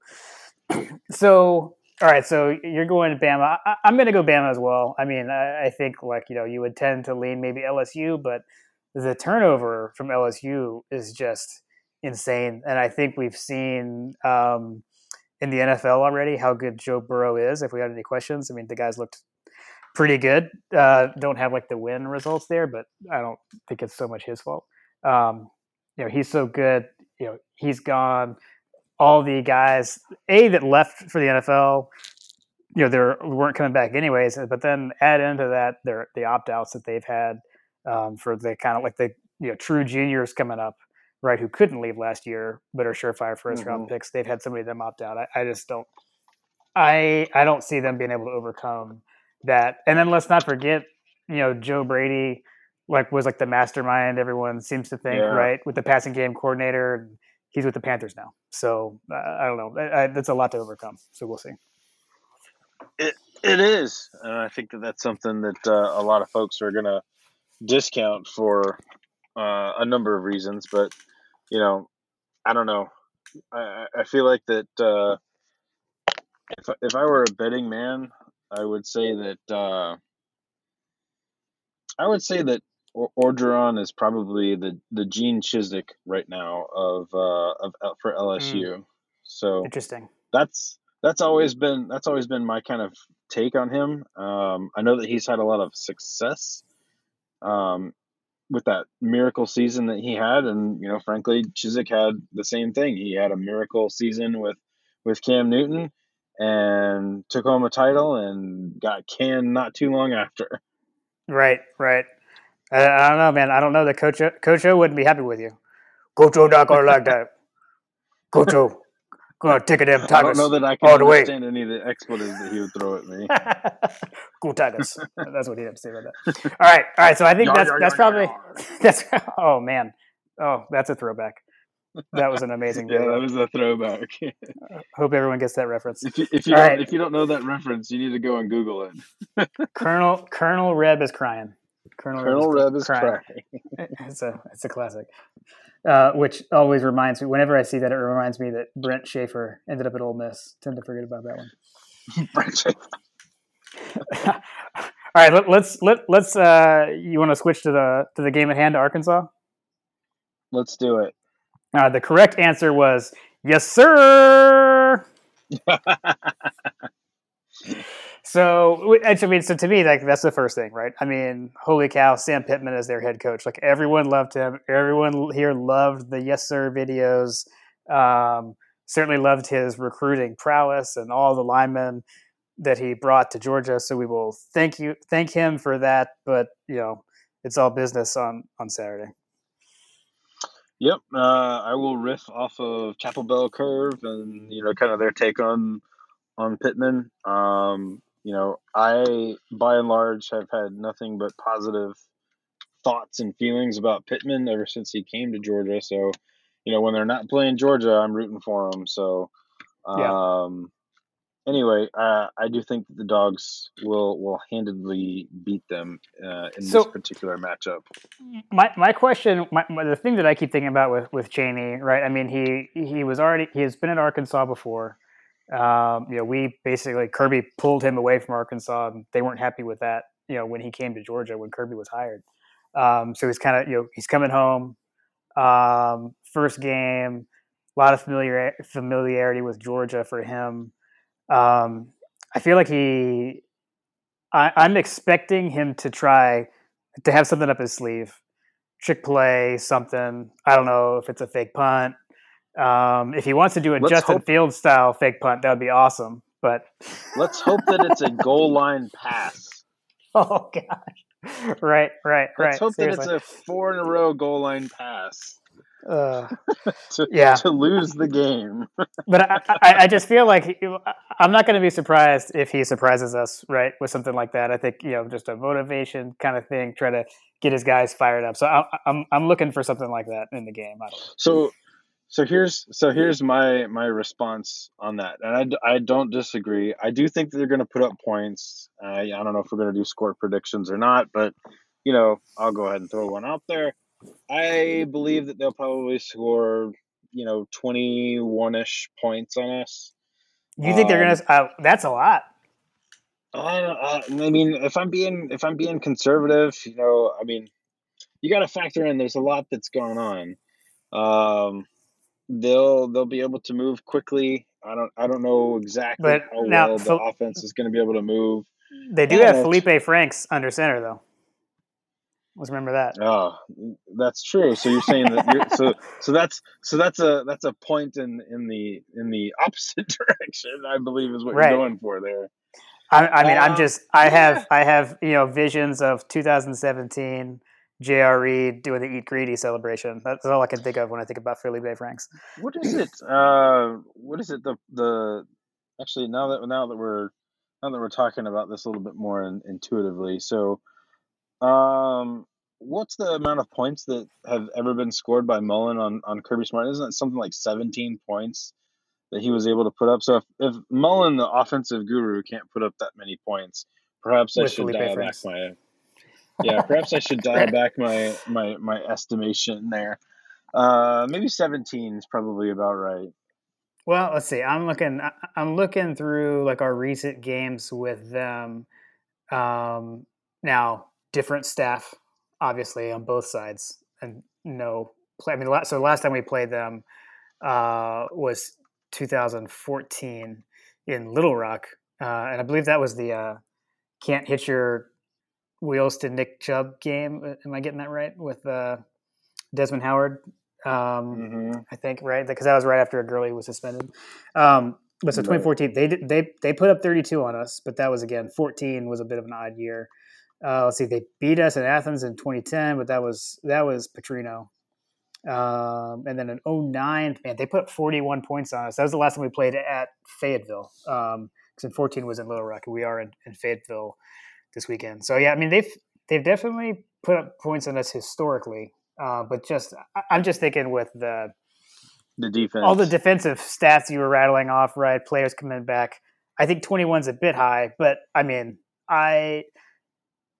so all right, so you're going to Bama. I, I'm going to go Bama as well. I mean, I, I think like you know you would tend to lean maybe LSU, but the turnover from LSU is just insane, and I think we've seen. Um, in the NFL already, how good Joe Burrow is. If we had any questions, I mean, the guys looked pretty good. Uh, don't have like the win results there, but I don't think it's so much his fault. Um, you know, he's so good. You know, he's gone all the guys a that left for the NFL, you know, they weren't coming back anyways. But then add into that their the opt outs that they've had um, for the kind of like the you know true juniors coming up, right? Who couldn't leave last year but are surefire 1st Mhm. round picks. They've had somebody of them opt out. I, I just don't. I I don't see them being able to overcome that. And then let's not forget, you know, Joe Brady like was like the mastermind. Everyone seems to think Yeah. right with the passing game coordinator. He's with the Panthers now, so uh, I don't know. I, I, that's a lot to overcome. So we'll see. It It is, and I think that that's something that uh, a lot of folks are gonna discount for uh, a number of reasons. But you know, I don't know. I, I I feel like that uh, if if I were a betting man, I would say that uh, I would say that or- Orgeron is probably the the Gene Chizik right now of uh, of for LSU. So Interesting. that's that's always been that's always been my kind of take on him. Um, I know that he's had a lot of success um, with that miracle season that he had, and you know, frankly, Chiswick had the same thing. He had a miracle season with with Cam Newton and took home a title and got canned not too long after. Right, right. I, I don't know, man. I don't know. The coach, Coach O wouldn't be happy with you. Coach O not gonna like that. Coach O, gonna take a damn I don't know that I can all the way. understand any of the expletives that he would throw at me. cool Tigers. That's what he'd have to say about that. All right, all right. So I think Yar, that's yar, that's yar, probably that's. Oh man. Oh, that's a throwback. That was an amazing Yeah, video. that was a throwback. Hope everyone gets that reference. if you if you don't, right. if you don't know that reference, you need to go and Google it. Colonel Colonel Reb is crying. Colonel, Colonel Reb is crying. crying. It's a it's a classic. Uh, which always reminds me. Whenever I see that, it reminds me that Brent Schaeffer ended up at Ole Miss. Tend to forget about that one. Brent Schaeffer. All right, let, let's let let's. Uh, you want to switch to the to the game at hand to Arkansas? Let's do it. Uh, the correct answer was yes, sir. So, I mean, so to me, like that's the first thing, right? I mean, holy cow, Sam Pittman is their head coach. Like everyone loved him. Everyone here loved the yes sir videos. Um, certainly loved his recruiting prowess and all the linemen that he brought to Georgia. So we will thank you, thank him for that. But you know, it's all business on on Saturday. Yep, uh, I will riff off of Chapel Bell Curve and you know kind of their take on on Pittman. Um, you know, I by and large have had nothing but positive thoughts and feelings about Pittman ever since he came to Georgia. So, you know, when they're not playing Georgia, I'm rooting for them. So, Yeah. um, anyway, uh, I do think that the dogs will will handedly beat them uh, in So- this particular matchup. my my question, my, my, the thing that I keep thinking about with with Chaney, right? I mean, he he was already he has been at Arkansas before. Um, you know, we basically Kirby pulled him away from Arkansas, and they weren't happy with that. You know, when he came to Georgia, when Kirby was hired, um, so he's kind of you know he's coming home. Um, first game, a lot of familiar familiarity with Georgia for him. Um, I feel like he, I, I'm expecting him to try to have something up his sleeve, trick play, something. I don't know if it's a fake punt. Um, if he wants to do a Let's Justin hope- Fields style fake punt, that would be awesome. But Let's hope that it's a goal line pass. oh gosh, right, right, right. Let's hope Seriously. that it's a four in a row goal line pass Uh, to, Yeah. to lose the game. but I, I, I just feel like he- I'm not going to be surprised if he surprises us, right, with something like that. I think you know, just a motivation kind of thing, try to get his guys fired up. So I, I'm I'm looking for something like that in the game. I don't know. So, so here's so here's my my response on that, and i, I don't disagree. I do think that they're going to put up points. Uh, I don't know if we're going to do score predictions or not, but you know, I'll go ahead and throw one out there. I believe that they'll probably score, you know, twenty one ish points on us. You think they're Um, gonna? Uh, that's a lot. I, I mean, if I'm being if I'm being conservative, you know, I mean, you got to factor in there's a lot that's going on. Um, they'll they'll be able to move quickly. I don't I don't know exactly But how now, well the Phil- offense is going to be able to move. They do Yeah, have Felipe Franks under center though. Let's remember that. Oh, that's true. So you're saying that you're, so so that's so that's a that's a point in in the in the opposite direction. I believe is what Right. you're going for there. I, I mean, I'm Uh, just, I have. I have, you know, visions of 2017 JRE doing the Eat Greedy celebration. That's all I can think of when I think about Philly Bay Franks. What is it? Uh, what is it? The the actually now that now that we're now that we're talking about this a little bit more in, intuitively. So, um, what's the amount of points that have ever been scored by Mullen on on Kirby Smart? Isn't it something like 17 points that he was able to put up? So if, if Mullen, the offensive guru, can't put up that many points, perhaps I With should Felipe dial back my yeah, perhaps I should dial back my my my estimation there. Uh, maybe 17 is probably about right. Well, let's see. I'm looking. I'm looking through like our recent games with them. Um, now, different staff, obviously, on both sides, and no play. I mean, so the last time we played them uh, was 2014 in Little Rock, uh, and I believe that was the uh, "Can't Hit Your Wheels to Nick Chubb" game. Uh, Am I getting that right with uh, Desmond Howard? Um, hmm I think, right? Because that was right after a Gurley was suspended. Um, but so 2014, they did, they they put up 32 on us, but that was again 14 was a bit of an odd year. Uh, let's see, they beat us in Athens in 2010, but that was that was Petrino. Um, and then in 09, man, they put 41 points on us. That was the last time we played at Fayetteville. Um, because in 14 was in Little Rock. We are in, in Fayetteville this weekend. So yeah, I mean they've they've definitely put up points on us historically. Uh, but just I'm just thinking with the The defense. all the defensive stats you were rattling off, right? Players coming back. I think 21's a bit high, but I mean, I,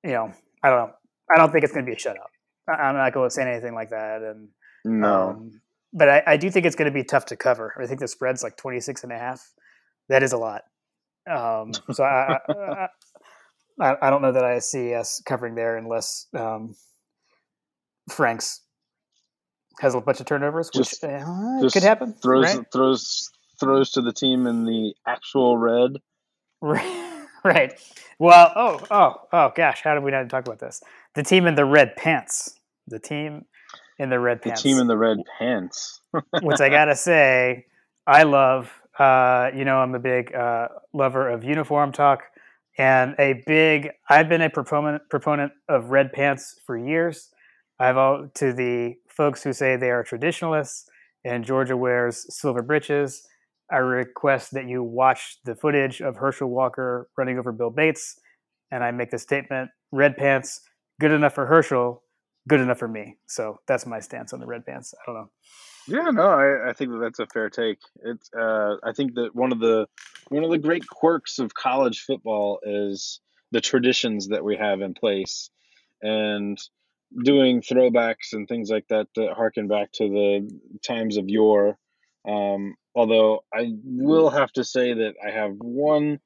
you know, I don't know. I don't think it's going to be a shutout. I- I'm not going to say anything like that. And, no. um, but I, I do think it's going to be tough to cover. I think the spread's like 26 and a half. That is a lot. Um, so I, I, I, I, I don't know that I see us covering there unless um, Franks has a bunch of turnovers, which Just- uh, just could happen. throws right? throws throws to the team in the actual red. Right. right. Well, oh, oh, oh, gosh, how did we not talk about this? The team in the red pants. The team in the red pants. The team in the red pants. which I gotta say, I love. Uh, you know, I'm a big uh, lover of uniform talk, and a big. I've been a proponent proponent of red pants for years. I've all to the folks who say they are traditionalists and Georgia wears silver breeches. I request that you watch the footage of Herschel Walker running over Bill Bates, and I make the statement: red pants, good enough for Herschel, good enough for me. So that's my stance on the red pants. I don't know. Yeah, no, I, I think that that's a fair take. It's uh, I think that one of the one of the great quirks of college football is the traditions that we have in place, and doing throwbacks and things like that that harken back to the times of yore. Um, although I will have to say that I have one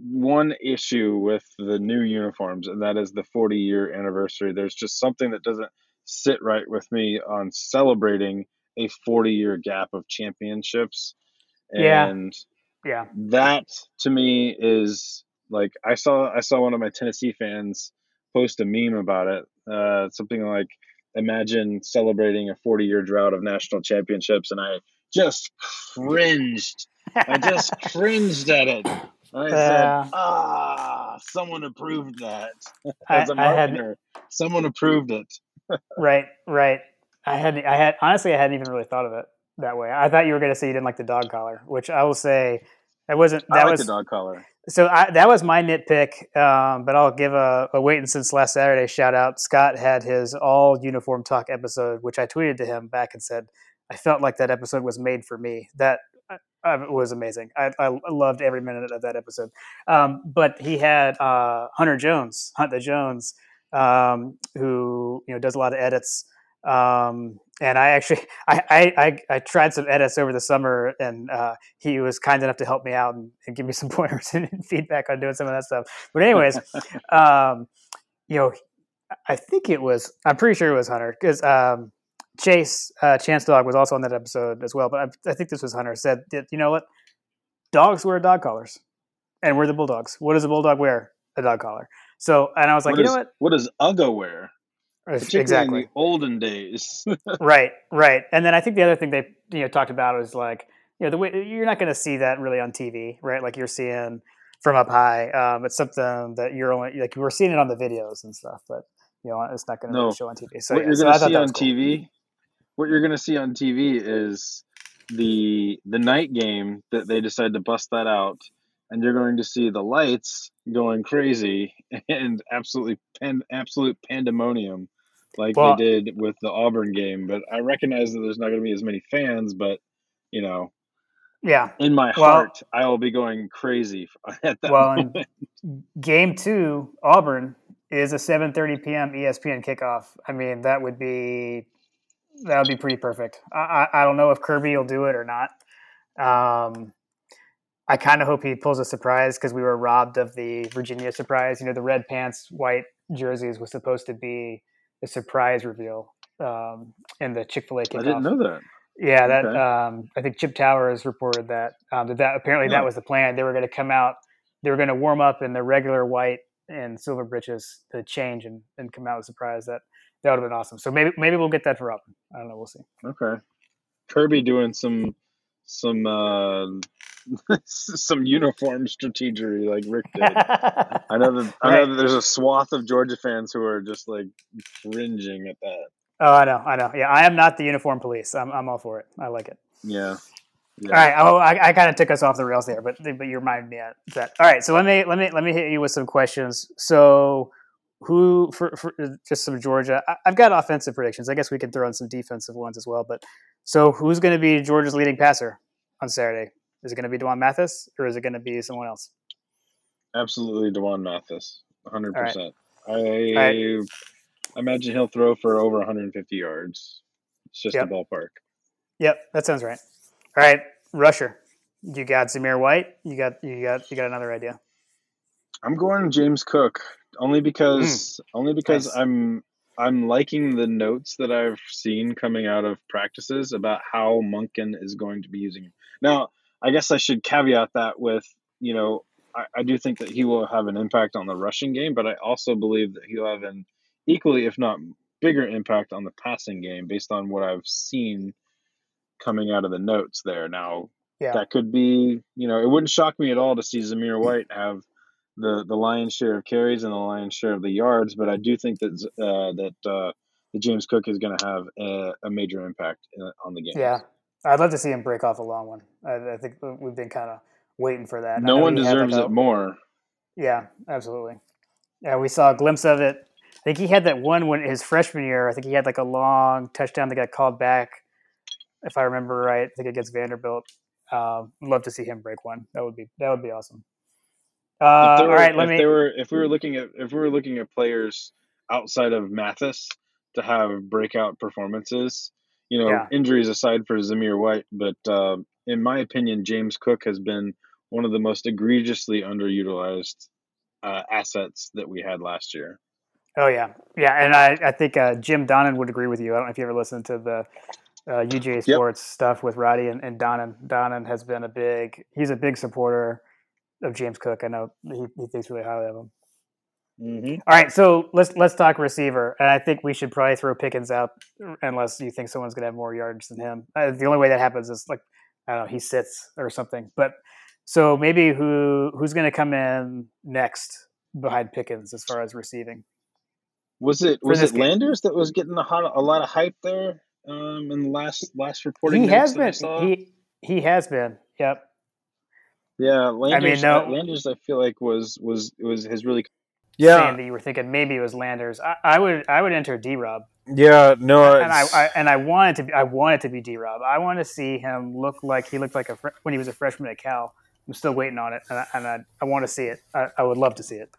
one issue with the new uniforms, and that is the 40 year anniversary. There's just something that doesn't sit right with me on celebrating a 40 year gap of championships. Yeah. And Yeah. that to me is like I saw I saw one of my Tennessee fans post a meme about it. Uh, something like imagine celebrating a 40 year drought of national championships and I just cringed. I just cringed at it. I Yeah. said, "Ah, someone approved that." I, As a I had someone approved it. right, right. I had, I had honestly, I hadn't even really thought of it that way. I thought you were going to say you didn't like the dog collar, which I will say that wasn't. I That like was the dog collar. so. I, that was my nitpick. Um, but I'll give a, a wait and since last Saturday shout out. Scott had his all uniform talk episode, which I tweeted to him back and said I felt like that episode was made for me. That uh, was amazing. I, I loved every minute of that episode. Um, but he had uh, Hunter Jones, Hunt the Jones, um, who you know does a lot of edits. Um, and I actually I, I, I, I tried some edits over the summer, and uh, he was kind enough to help me out and, and give me some pointers and feedback on doing some of that stuff. But anyways, um, you know, I think it was I'm pretty sure it was Hunter because um, Chase uh, Chance Dog was also on that episode as well. But I, I think this was Hunter said that you know what, dogs wear dog collars, and we're the bulldogs. What does a bulldog wear? A dog collar. So and I was like, What you is- know what? What does Uga wear? exactly in the olden days. right, right. And then I think the other thing they you know talked about was like you know the way you're not going to see that really on TV, right? Like you're seeing from up high. Um, it's something that you're only like we're seeing it on the videos and stuff, but you know it's not going to No. show on TV. So yeah, you're so going I to thought see on cool. TV, what you're going to see on TV is the the night game that they decide to bust that out, and you're going to see the lights going crazy and absolutely pan, absolute pandemonium, like Well- they did with the Auburn game. But I recognize that there's not going to be as many fans, but you know, Yeah. in my Well- heart, I will be going crazy at that Well, moment. and game two, Auburn is a 7:30 p.m. ESPN kickoff. I mean, that would be that would be pretty perfect. I, I, I don't know if Kirby will do it or not. Um, I kind of hope he pulls a surprise because we were robbed of the Virginia surprise. You know, the red pants, white jerseys was supposed to be a surprise reveal um, in the Chick Fil A kickoff. I didn't know that. Yeah, that Okay. um, I think Chip Towers reported that um, that, that apparently that Oh. was the plan. They were going to come out, they were going to warm up in the regular white and silver breeches to change and, and come out with a surprise. That that would have been awesome. So maybe maybe we'll get that for Auburn. I don't know. We'll see. Okay. Kirby doing some some uh, some uniform strategery like Richt did. I know that I Right. know that there's a swath of Georgia fans who are just like cringing at that. oh, I know, I know. Yeah, I am not the uniform police. I'm I'm all for it. I like it. Yeah. Yeah. All right. Oh, I, I kind of took us off the rails there, but but you reminded me of that. All right. So let me let me let me hit you with some questions. So who for, for uh, just some Georgia? I, I've got offensive predictions. I guess we can throw in some defensive ones as well. But so who's going to be Georgia's leading passer on Saturday? Is it going to be D'Wan Mathis or is it going to be someone else? Absolutely D'Wan Mathis. 100%. right. I right. imagine he'll throw for over 150 yards. It's just Yep. a ballpark. Yep, that sounds right. All right, Rusher. You got Zamir White. You got you got you got another idea. I'm going James Cook only because hmm. only because Nice. I'm I'm liking the notes that I've seen coming out of practices about how Monken is going to be using him. Now, I guess I should caveat that with you know I, I do think that he will have an impact on the rushing game, but I also believe that he'll have an equally, if not bigger, impact on the passing game based on what I've seen coming out of the notes there. Now, Yeah. that could be you know it wouldn't shock me at all to see Zamir White have the the lion's share of carries and the lion's share of the yards, but I do think that uh, that uh, the James Cook is going to have a, a major impact in, on the game. Yeah, I'd love to see him break off a long one. I, I think we've been kind of waiting for that. No one he had, like, deserves it more. Yeah, absolutely. Yeah, we saw a glimpse of it. I think he had that one when his freshman year. I think he had like a long touchdown that got called back, if I remember right. I think against Vanderbilt. Um, love to see him break one. That would be that would be awesome. Uh, if all were, right, let if me. they were if we were looking at if we were looking at players outside of Mathis to have breakout performances, you know, Yeah. injuries aside for Zamir White, but uh, in my opinion, James Cook has been one of the most egregiously underutilized uh, assets that we had last year. Oh yeah, yeah, and I I think uh, Jim Donnan would agree with you. I don't know if you ever listened to the uh, UGA Sports stuff with Roddy and, and Donnan. Donnan has been a big. He's a big supporter of James Cook. I know he, he thinks really highly of him. Mm-hmm. All right, so let's let's talk receiver, and I think we should probably throw Pickens out unless you think someone's going to have more yards than him. Uh, the only way that happens is like I don't know, he sits or something. But so maybe who who's going to come in next behind Pickens as far as receiving? Was it was it game. Landers that was getting a, hot, a lot of hype there um, in the last last reporting? He has been. He he has been. Yep. Yeah, Landers. no- uh, Landers, I feel like was was was has really Yeah, Saying that you were thinking maybe it was Landers. I, I would I would enter D Rob, yeah, no, and I, I and I wanted to be I wanted to be D Rob. I want to see him look like he looked like a fr- when he was a freshman at Cal. I'm still waiting on it, and I, and I, I want to see it. I, I would love to see it.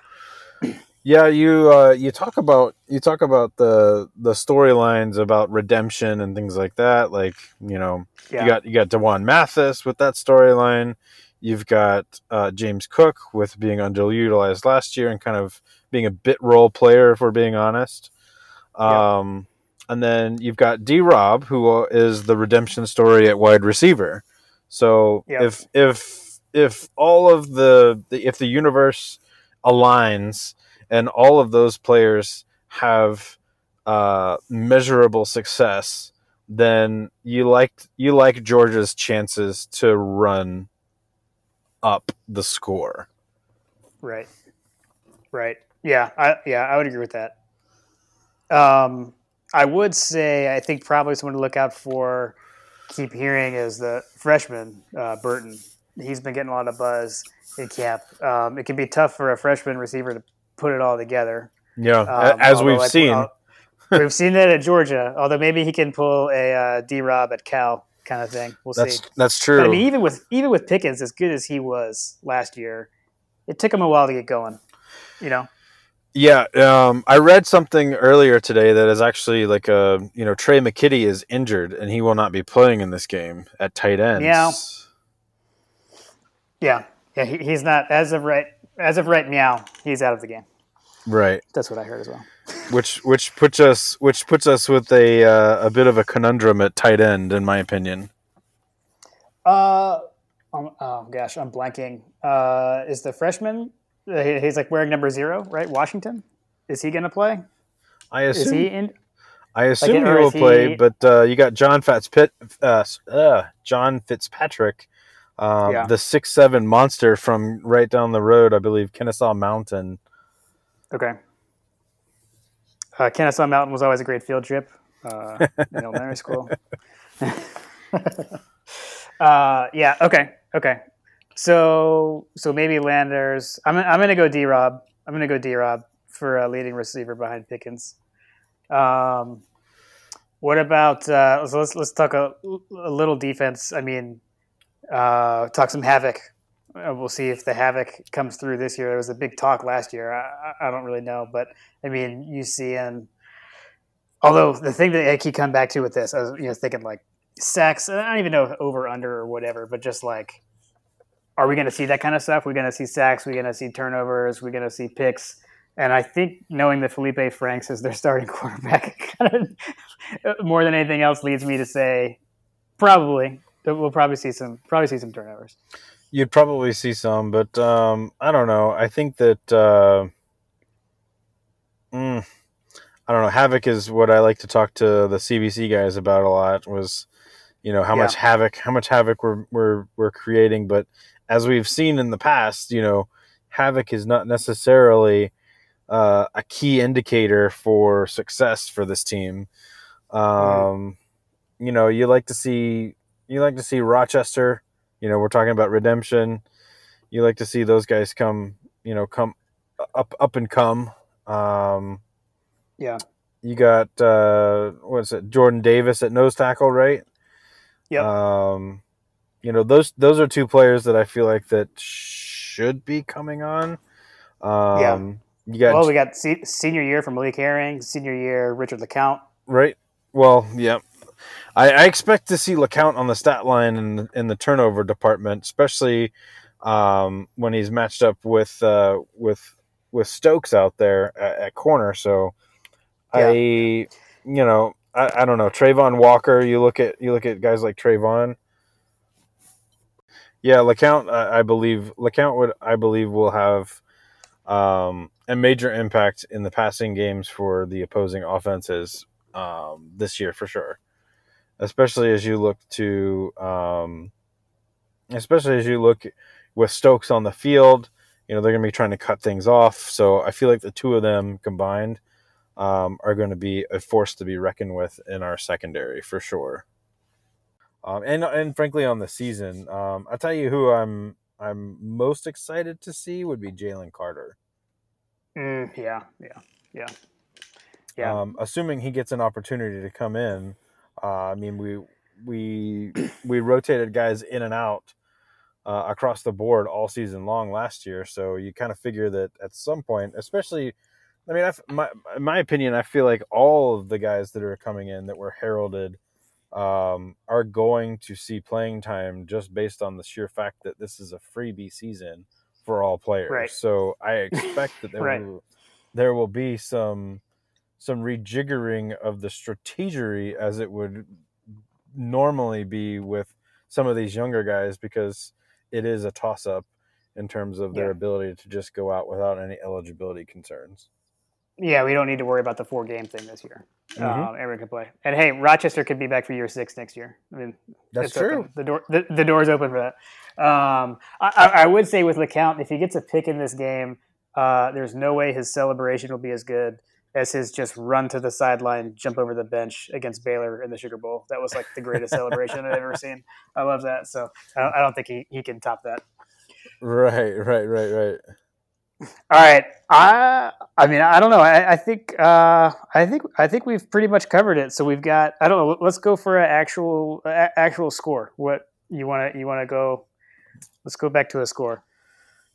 Yeah, you uh, you talk about you talk about the the storylines about redemption and things like that. Like you know, Yeah. you got you got D'Wan Mathis with that storyline. You've got uh, James Cook with being underutilized last year and kind of being a bit role player, if we're being honest. Yeah. Um, and then you've got D Rob, who is the redemption story at wide receiver. So Yep. if if if all of the, the if the universe aligns and all of those players have uh, measurable success, then you like you like Georgia's chances to run up the score. Right. Right. Yeah. I yeah, I would agree with that. Um I would say I think probably someone to look out for keep hearing is the freshman, uh, Burton. He's been getting a lot of buzz in camp. Um, it can be tough for a freshman receiver to put it all together. Yeah, Um, as we've seen. we've seen that at Georgia. Although maybe he can pull a uh, D Rob at Cal kind of thing. We'll that's see. that's But true. I mean, even with even with Pickens, as good as he was last year, it took him a while to get going. You know, Yeah, um, I read something earlier today that is actually like a you know Tre' McKitty is injured and he will not be playing in this game at tight end. Meow. yeah, yeah. He, he's not as of right as of right meow. He's out of the game. Right, That's what I heard as well. which which puts us which puts us with a uh, a bit of a conundrum at tight end, in my opinion. Uh, um, oh gosh, I'm blanking. Uh, is the freshman? he- He's like wearing number zero, right? Washington. Is he going to play? I Is assume he in? I assume like, he will is play, but uh, you got John Fitzpit, uh, uh, John Fitzpatrick, um, Yeah. the six seven monster from right down the road, I believe, Kennesaw Mountain. Okay. Uh, Kennesaw Mountain was always a great field trip uh, in elementary school. uh, yeah. Okay. Okay. So so maybe Landers. I'm I'm gonna go D Rob. I'm gonna go D Rob for a leading receiver behind Pickens. Um, what about uh, so let's let's talk a, a little defense. I mean, uh, talk some havoc. Uh, we'll see if the havoc comes through this year. There was a big talk last year. I, I don't really know, but I mean, you see, and although the thing that I keep coming back to with this, I was you know thinking like sacks. I don't even know if over under or whatever, but just like, are we going to see that kind of stuff? We're going to see sacks. We're going to see turnovers. We're going to see picks. And I think knowing that Felipe Franks is their starting quarterback, kind of more than anything else, leads me to say probably we'll probably see some probably see some turnovers. You'd probably see some, but um, I don't know. I think that uh, mm, I don't know. Havoc is what I like to talk to the CBC guys about a lot. Was you know how Yeah. much havoc, how much havoc we're we're we're creating. But as we've seen in the past, you know, havoc is not necessarily uh, a key indicator for success for this team. Um, You know, you like to see you like to see Rochester. You know, we're talking about redemption. You like to see those guys come. You know, come up up and come. Um, Yeah. you got uh, what's it? Jordan Davis at nose tackle, right? Yeah. Um, you know those those are two players that I feel like that should be coming on. Um, You got Well, we got se- senior year from Malik Herring, senior year Richard LeCount. right. Well, yeah. I, I expect to see LeCount on the stat line in in the turnover department, especially um, when he's matched up with uh, with with Stokes out there at, at corner. So I, you know, I, I don't know Travon Walker. You look at you look at guys like Travon. Yeah, LeCount. I, I believe LeCount would. I believe will have um, a major impact in the passing games for the opposing offenses um, this year for sure. Especially as you look to, um, especially as you look with Stokes on the field, you know they're going to be trying to cut things off. So I feel like the two of them combined um, are going to be a force to be reckoned with in our secondary for sure. Um, and and frankly, on the season, um, I tell you who I'm I'm most excited to see would be Jalen Carter. Mm, yeah, yeah, yeah, yeah. Um, assuming he gets an opportunity to come in, uh, I mean we we we rotated guys in and out uh, across the board all season long last year. So you kind of figure that at some point, especially, I mean, I my in my opinion, I feel like all of the guys that are coming in that were heralded um, are going to see playing time just based on the sheer fact that this is a freebie season for all players. Right. So I expect that there Right. will there will be some some rejiggering of the strategery as it would normally be with some of these younger guys because it is a toss up in terms of their Yeah. ability to just go out without any eligibility concerns. yeah, we don't need to worry about the four game thing this year. Mhm. Um, everyone can play. And hey, Rochester could be back for year six next year. I mean, That's true. open. The door, the, the door's open for that. Um, I, I I would say with LeCount, if he gets a pick in this game, uh, there's no way his celebration will be as good as his just run to the sideline, jump over the bench against Baylor in the Sugar Bowl. That was like the greatest celebration I've ever seen. I love that. So I don't, think he, he can top that. Right, right, right, right. All right. I I mean I don't know. I, I think uh, I think I think we've pretty much covered it. So we've got I don't know. Let's go for an actual a, actual score. What you want to you want to go? Let's go back to a score.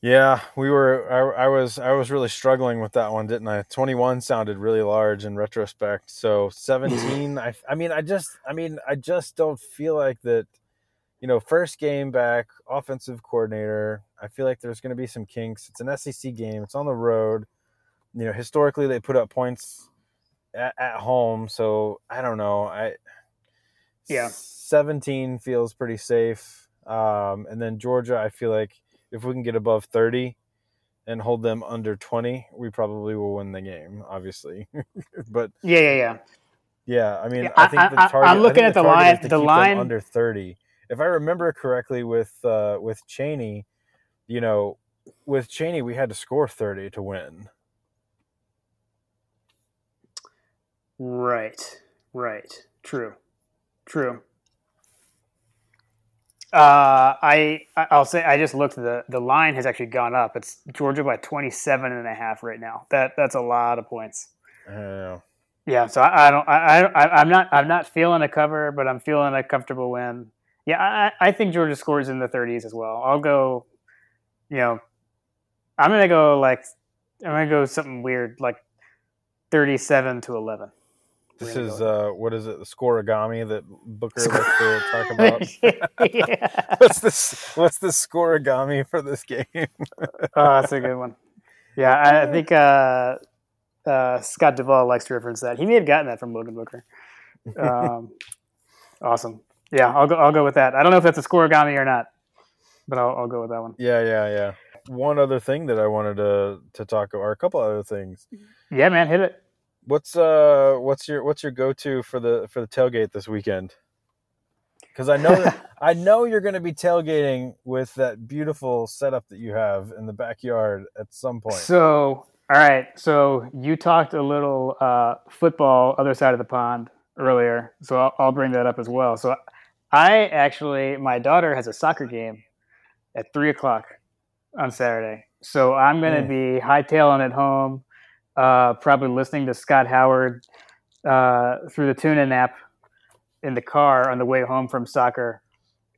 Yeah, we were. I, I was. I was really struggling with that one, didn't I? Twenty-one sounded really large in retrospect. So seventeen. I. I mean, I just. I mean, I just don't feel like that. You know, first game back, offensive coordinator. I feel like there's going to be some kinks. It's an SEC game. It's on the road. You know, historically they put up points at, at home. So I don't know. I. Yeah. Seventeen feels pretty safe. Um, and then Georgia, I feel like if we can get above 30 and hold them under 20, we probably will win the game, obviously. but Yeah, yeah, yeah. yeah, I mean, Yeah, I think I- the target. I'm looking at think the line- the line- under 30. If I remember correctly, with uh, with Chaney, you know, with Chaney, we had to score 30 to win. Right. Right. True. True. Uh, I I'll say I just looked the the line has actually gone up. It's Georgia by 27 and a half right now. That that's a lot of points. I. Yeah, so I, I don't. I, I I'm not. I'm not feeling a cover, but I'm feeling a comfortable win. Yeah, I, I think Georgia scores in the 30s as well. I'll go. You know, I'm gonna go like I'm gonna go something weird like 37 to 11. This is uh, what is it? The scorigami that Booker likes to talk about. yeah. what's this? What's the scorigami for this game? Oh, that's a good one. Yeah, I, I think uh, uh, Scott Duvall likes to reference that. He may have gotten that from Logan Booker. Um, awesome. Yeah, I'll go. I'll go with that. I don't know if that's a scorigami or not, but I'll, I'll go with that one. Yeah, yeah, yeah. One other thing that I wanted to to talk about, or a couple other things. Yeah, man, hit it. What's uh, what's your what's your go to for the for the tailgate this weekend? Because I know that, I know you're going to be tailgating with that beautiful setup that you have in the backyard at some point. So, all right. So you talked a little uh, football, other side of the pond earlier. So I'll, I'll bring that up as well. So I actually, my daughter has a soccer game at three o'clock on Saturday. So I'm going to be hightailing at home, uh, probably listening to Scott Howard uh, through the tune-in app in the car on the way home from soccer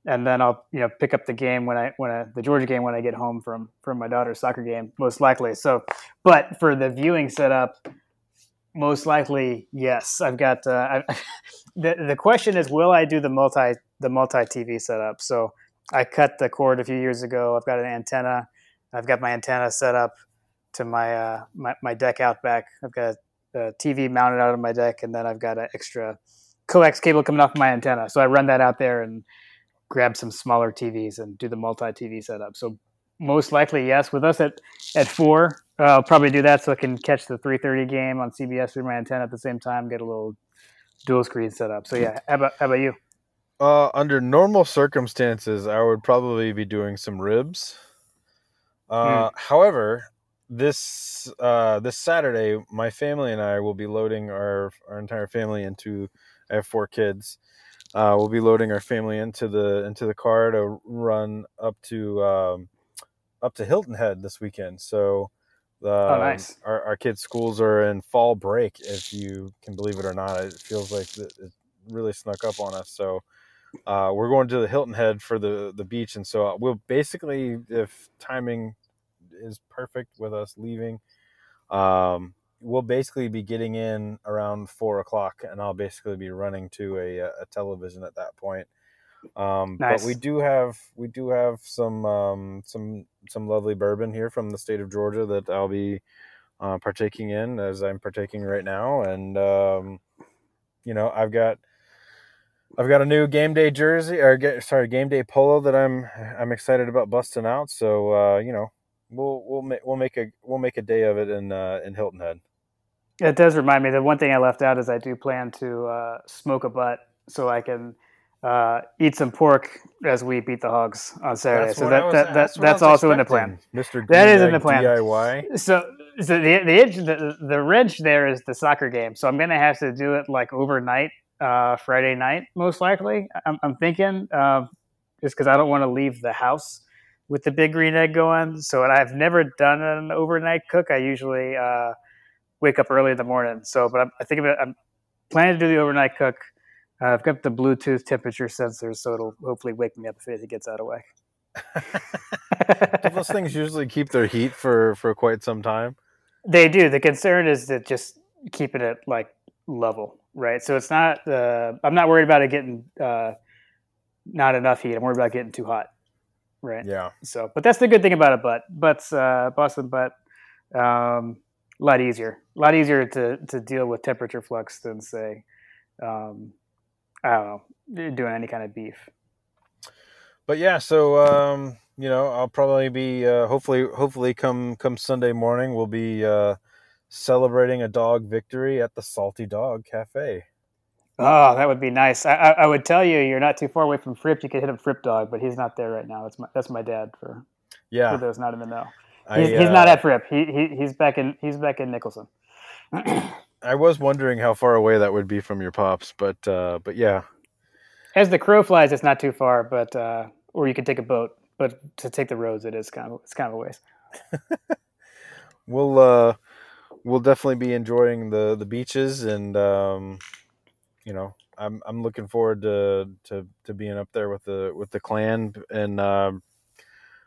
and then I'll you know pick up the game when I when I the Georgia game when I get home from from my daughter's soccer game most likely. So, but for the viewing setup, most likely yes. I've got uh, I, the the question is will I do the multi the multi TV setup? So I cut the cord a few years ago. I've got an antenna. I've got my antenna set up to my uh, my, my deck out back. I've got a TV mounted out on my deck, and then I've got an extra coax cable coming off my antenna. So I run that out there and grab some smaller TVs and do the multi TV setup. So most likely, yes. With us at at four, uh, I'll probably do that so I can catch the three thirty game on CBS through my antenna at the same time. Get a little dual screen set up. So yeah, how about how about you? Uh, under normal circumstances, I would probably be doing some ribs. Uh, However, this uh, this Saturday, my family and I will be loading our our entire family into. I have four kids. Uh, we'll be loading our family into the into the car to run up to um, up to Hilton Head this weekend. So, um, nice. our our kids' schools are in fall break. If you can believe it or not, it feels like it it really snuck up on us. So, uh, we're going to the Hilton Head for the the beach, and so we'll basically, if timing is perfect with us leaving, um, we'll basically be getting in around four o'clock, and I'll basically be running to a, a television at that point. Um, Nice. But we do have we do have some um, some some lovely bourbon here from the state of Georgia that I'll be uh, partaking in as I'm partaking right now, and um, you know I've got I've got a new game day jersey or get, sorry game day polo that I'm I'm excited about busting out. So uh, you know we'll we'll make we'll make a we'll make a day of it in uh, in Hilton Head. It does remind me. The one thing I left out is I do plan to uh, smoke a butt so I can uh, eat some pork as we beat the hogs on Saturday. so that, was- that, that what that's was also in the plan. expecting, Mr. That is in the plan. DIY. So, so the the, the the wrench there is the soccer game. So I'm gonna have to do it like overnight, uh, Friday night, most likely. I'm, I'm thinking, um, just because I don't want to leave the house with the big green egg going. So and I've never done an overnight cook. I usually uh, wake up early in the morning. So, but I'm, I think of it. I'm planning to do the overnight cook. Uh, I've got the Bluetooth temperature sensors, so it'll hopefully wake me up if it gets out of whack. Do those things usually keep their heat for for quite some time? They do. The concern is that just keeping it like level, right? So it's not. Uh, I'm not worried about it getting uh, not enough heat. I'm worried about getting too hot, right? Yeah. So, but that's the good thing about a butt. Butts, uh, Boston butt, um, a lot easier. A lot easier to to deal with temperature flux than say, um, I don't know, doing any kind of beef. But yeah, so um, you know, I'll probably be uh, hopefully hopefully come come Sunday morning we'll be uh, celebrating a dog victory at the Salty Dog Cafe. Oh, that would be nice. I, I, I would tell you, you're not too far away from Fripp. You could hit up Fripp Dog, but he's not there right now. That's my that's my dad for for Yeah, those not in the know. I, He's, he's not uh, at Fripp. He, he he's back in he's back in Nicholson. I was wondering how far away that would be from your pops, but uh, but yeah, As the crow flies, it's not too far, but uh, or you could take a boat. But to take the roads, it is kind of it's kind of a waste. we'll uh, we'll definitely be enjoying the the beaches, and um, you know, I'm I'm looking forward to to to being up there with the with the clan and um,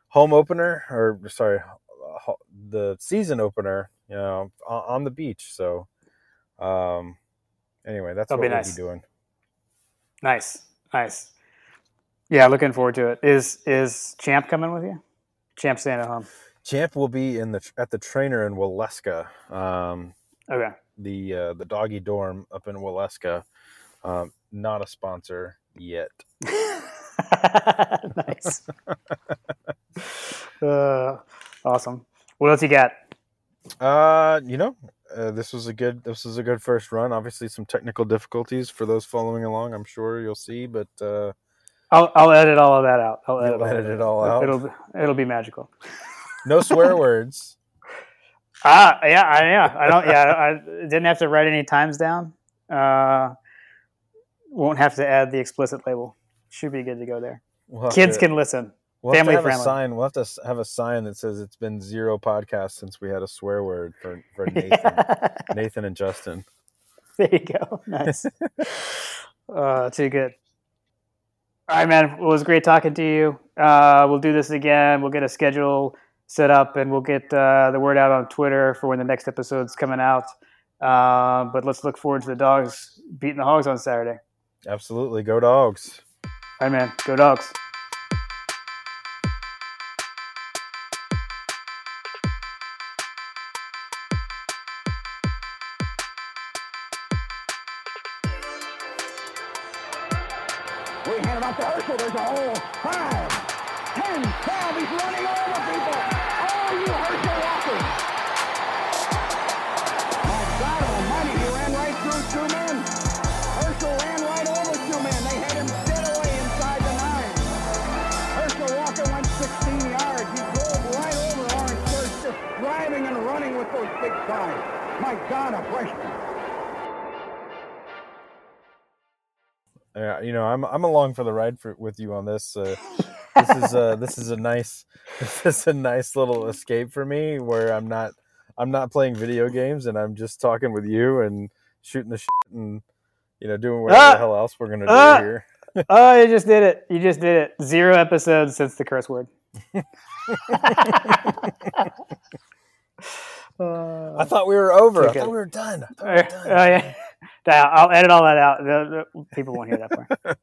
home opener, or sorry, the season opener. You know, on, the beach. So, um, anyway, that's That'll what be we'll nice. be doing. Nice, nice. Yeah, looking forward to it. Is is Champ coming with you? Champ staying at home. Champ will be in the at the trainer in Waleska. Um, Okay. the uh, the doggy dorm up in Waleska. Um, not a sponsor yet. nice. uh, awesome. What else you got? Uh, you know, uh, this was a good this was a good first run. Obviously, some technical difficulties for those following along. I'm sure you'll see, but uh, I'll I'll edit all of that out. I'll edit, all edit it all out? It'll it'll be magical. no swear words. Ah, yeah, I, yeah. I don't. Yeah, I didn't have to write any times down. Uh, won't have to add the explicit label. Should be good to go there. We'll Kids to- can listen. we'll have to have friendly. A sign. We'll have to have a sign that says it's been zero podcasts since we had a swear word for for Nathan, Nathan and Justin. there you go. Nice. uh, too good. All right, man. Well, it was great talking to you. Uh, we'll do this again. We'll get a schedule set up, and we'll get uh, the word out on Twitter for when the next episode's coming out. Uh, but let's look forward to the dogs beating the hogs on Saturday. Absolutely, go dogs. All right, man. Go dogs. For the ride for, with you on this. Uh, this is uh this is a nice this is a nice little escape for me where I'm not I'm not playing video games and I'm just talking with you and shooting the shit and you know doing whatever Ah! the hell else we're gonna do Ah! here. Oh, you just did it. You just did it. Zero episodes since the curse word. Uh, I thought we were over. I thought we were done. I thought we oh, were done. yeah. I'll edit all that out. People won't hear that part.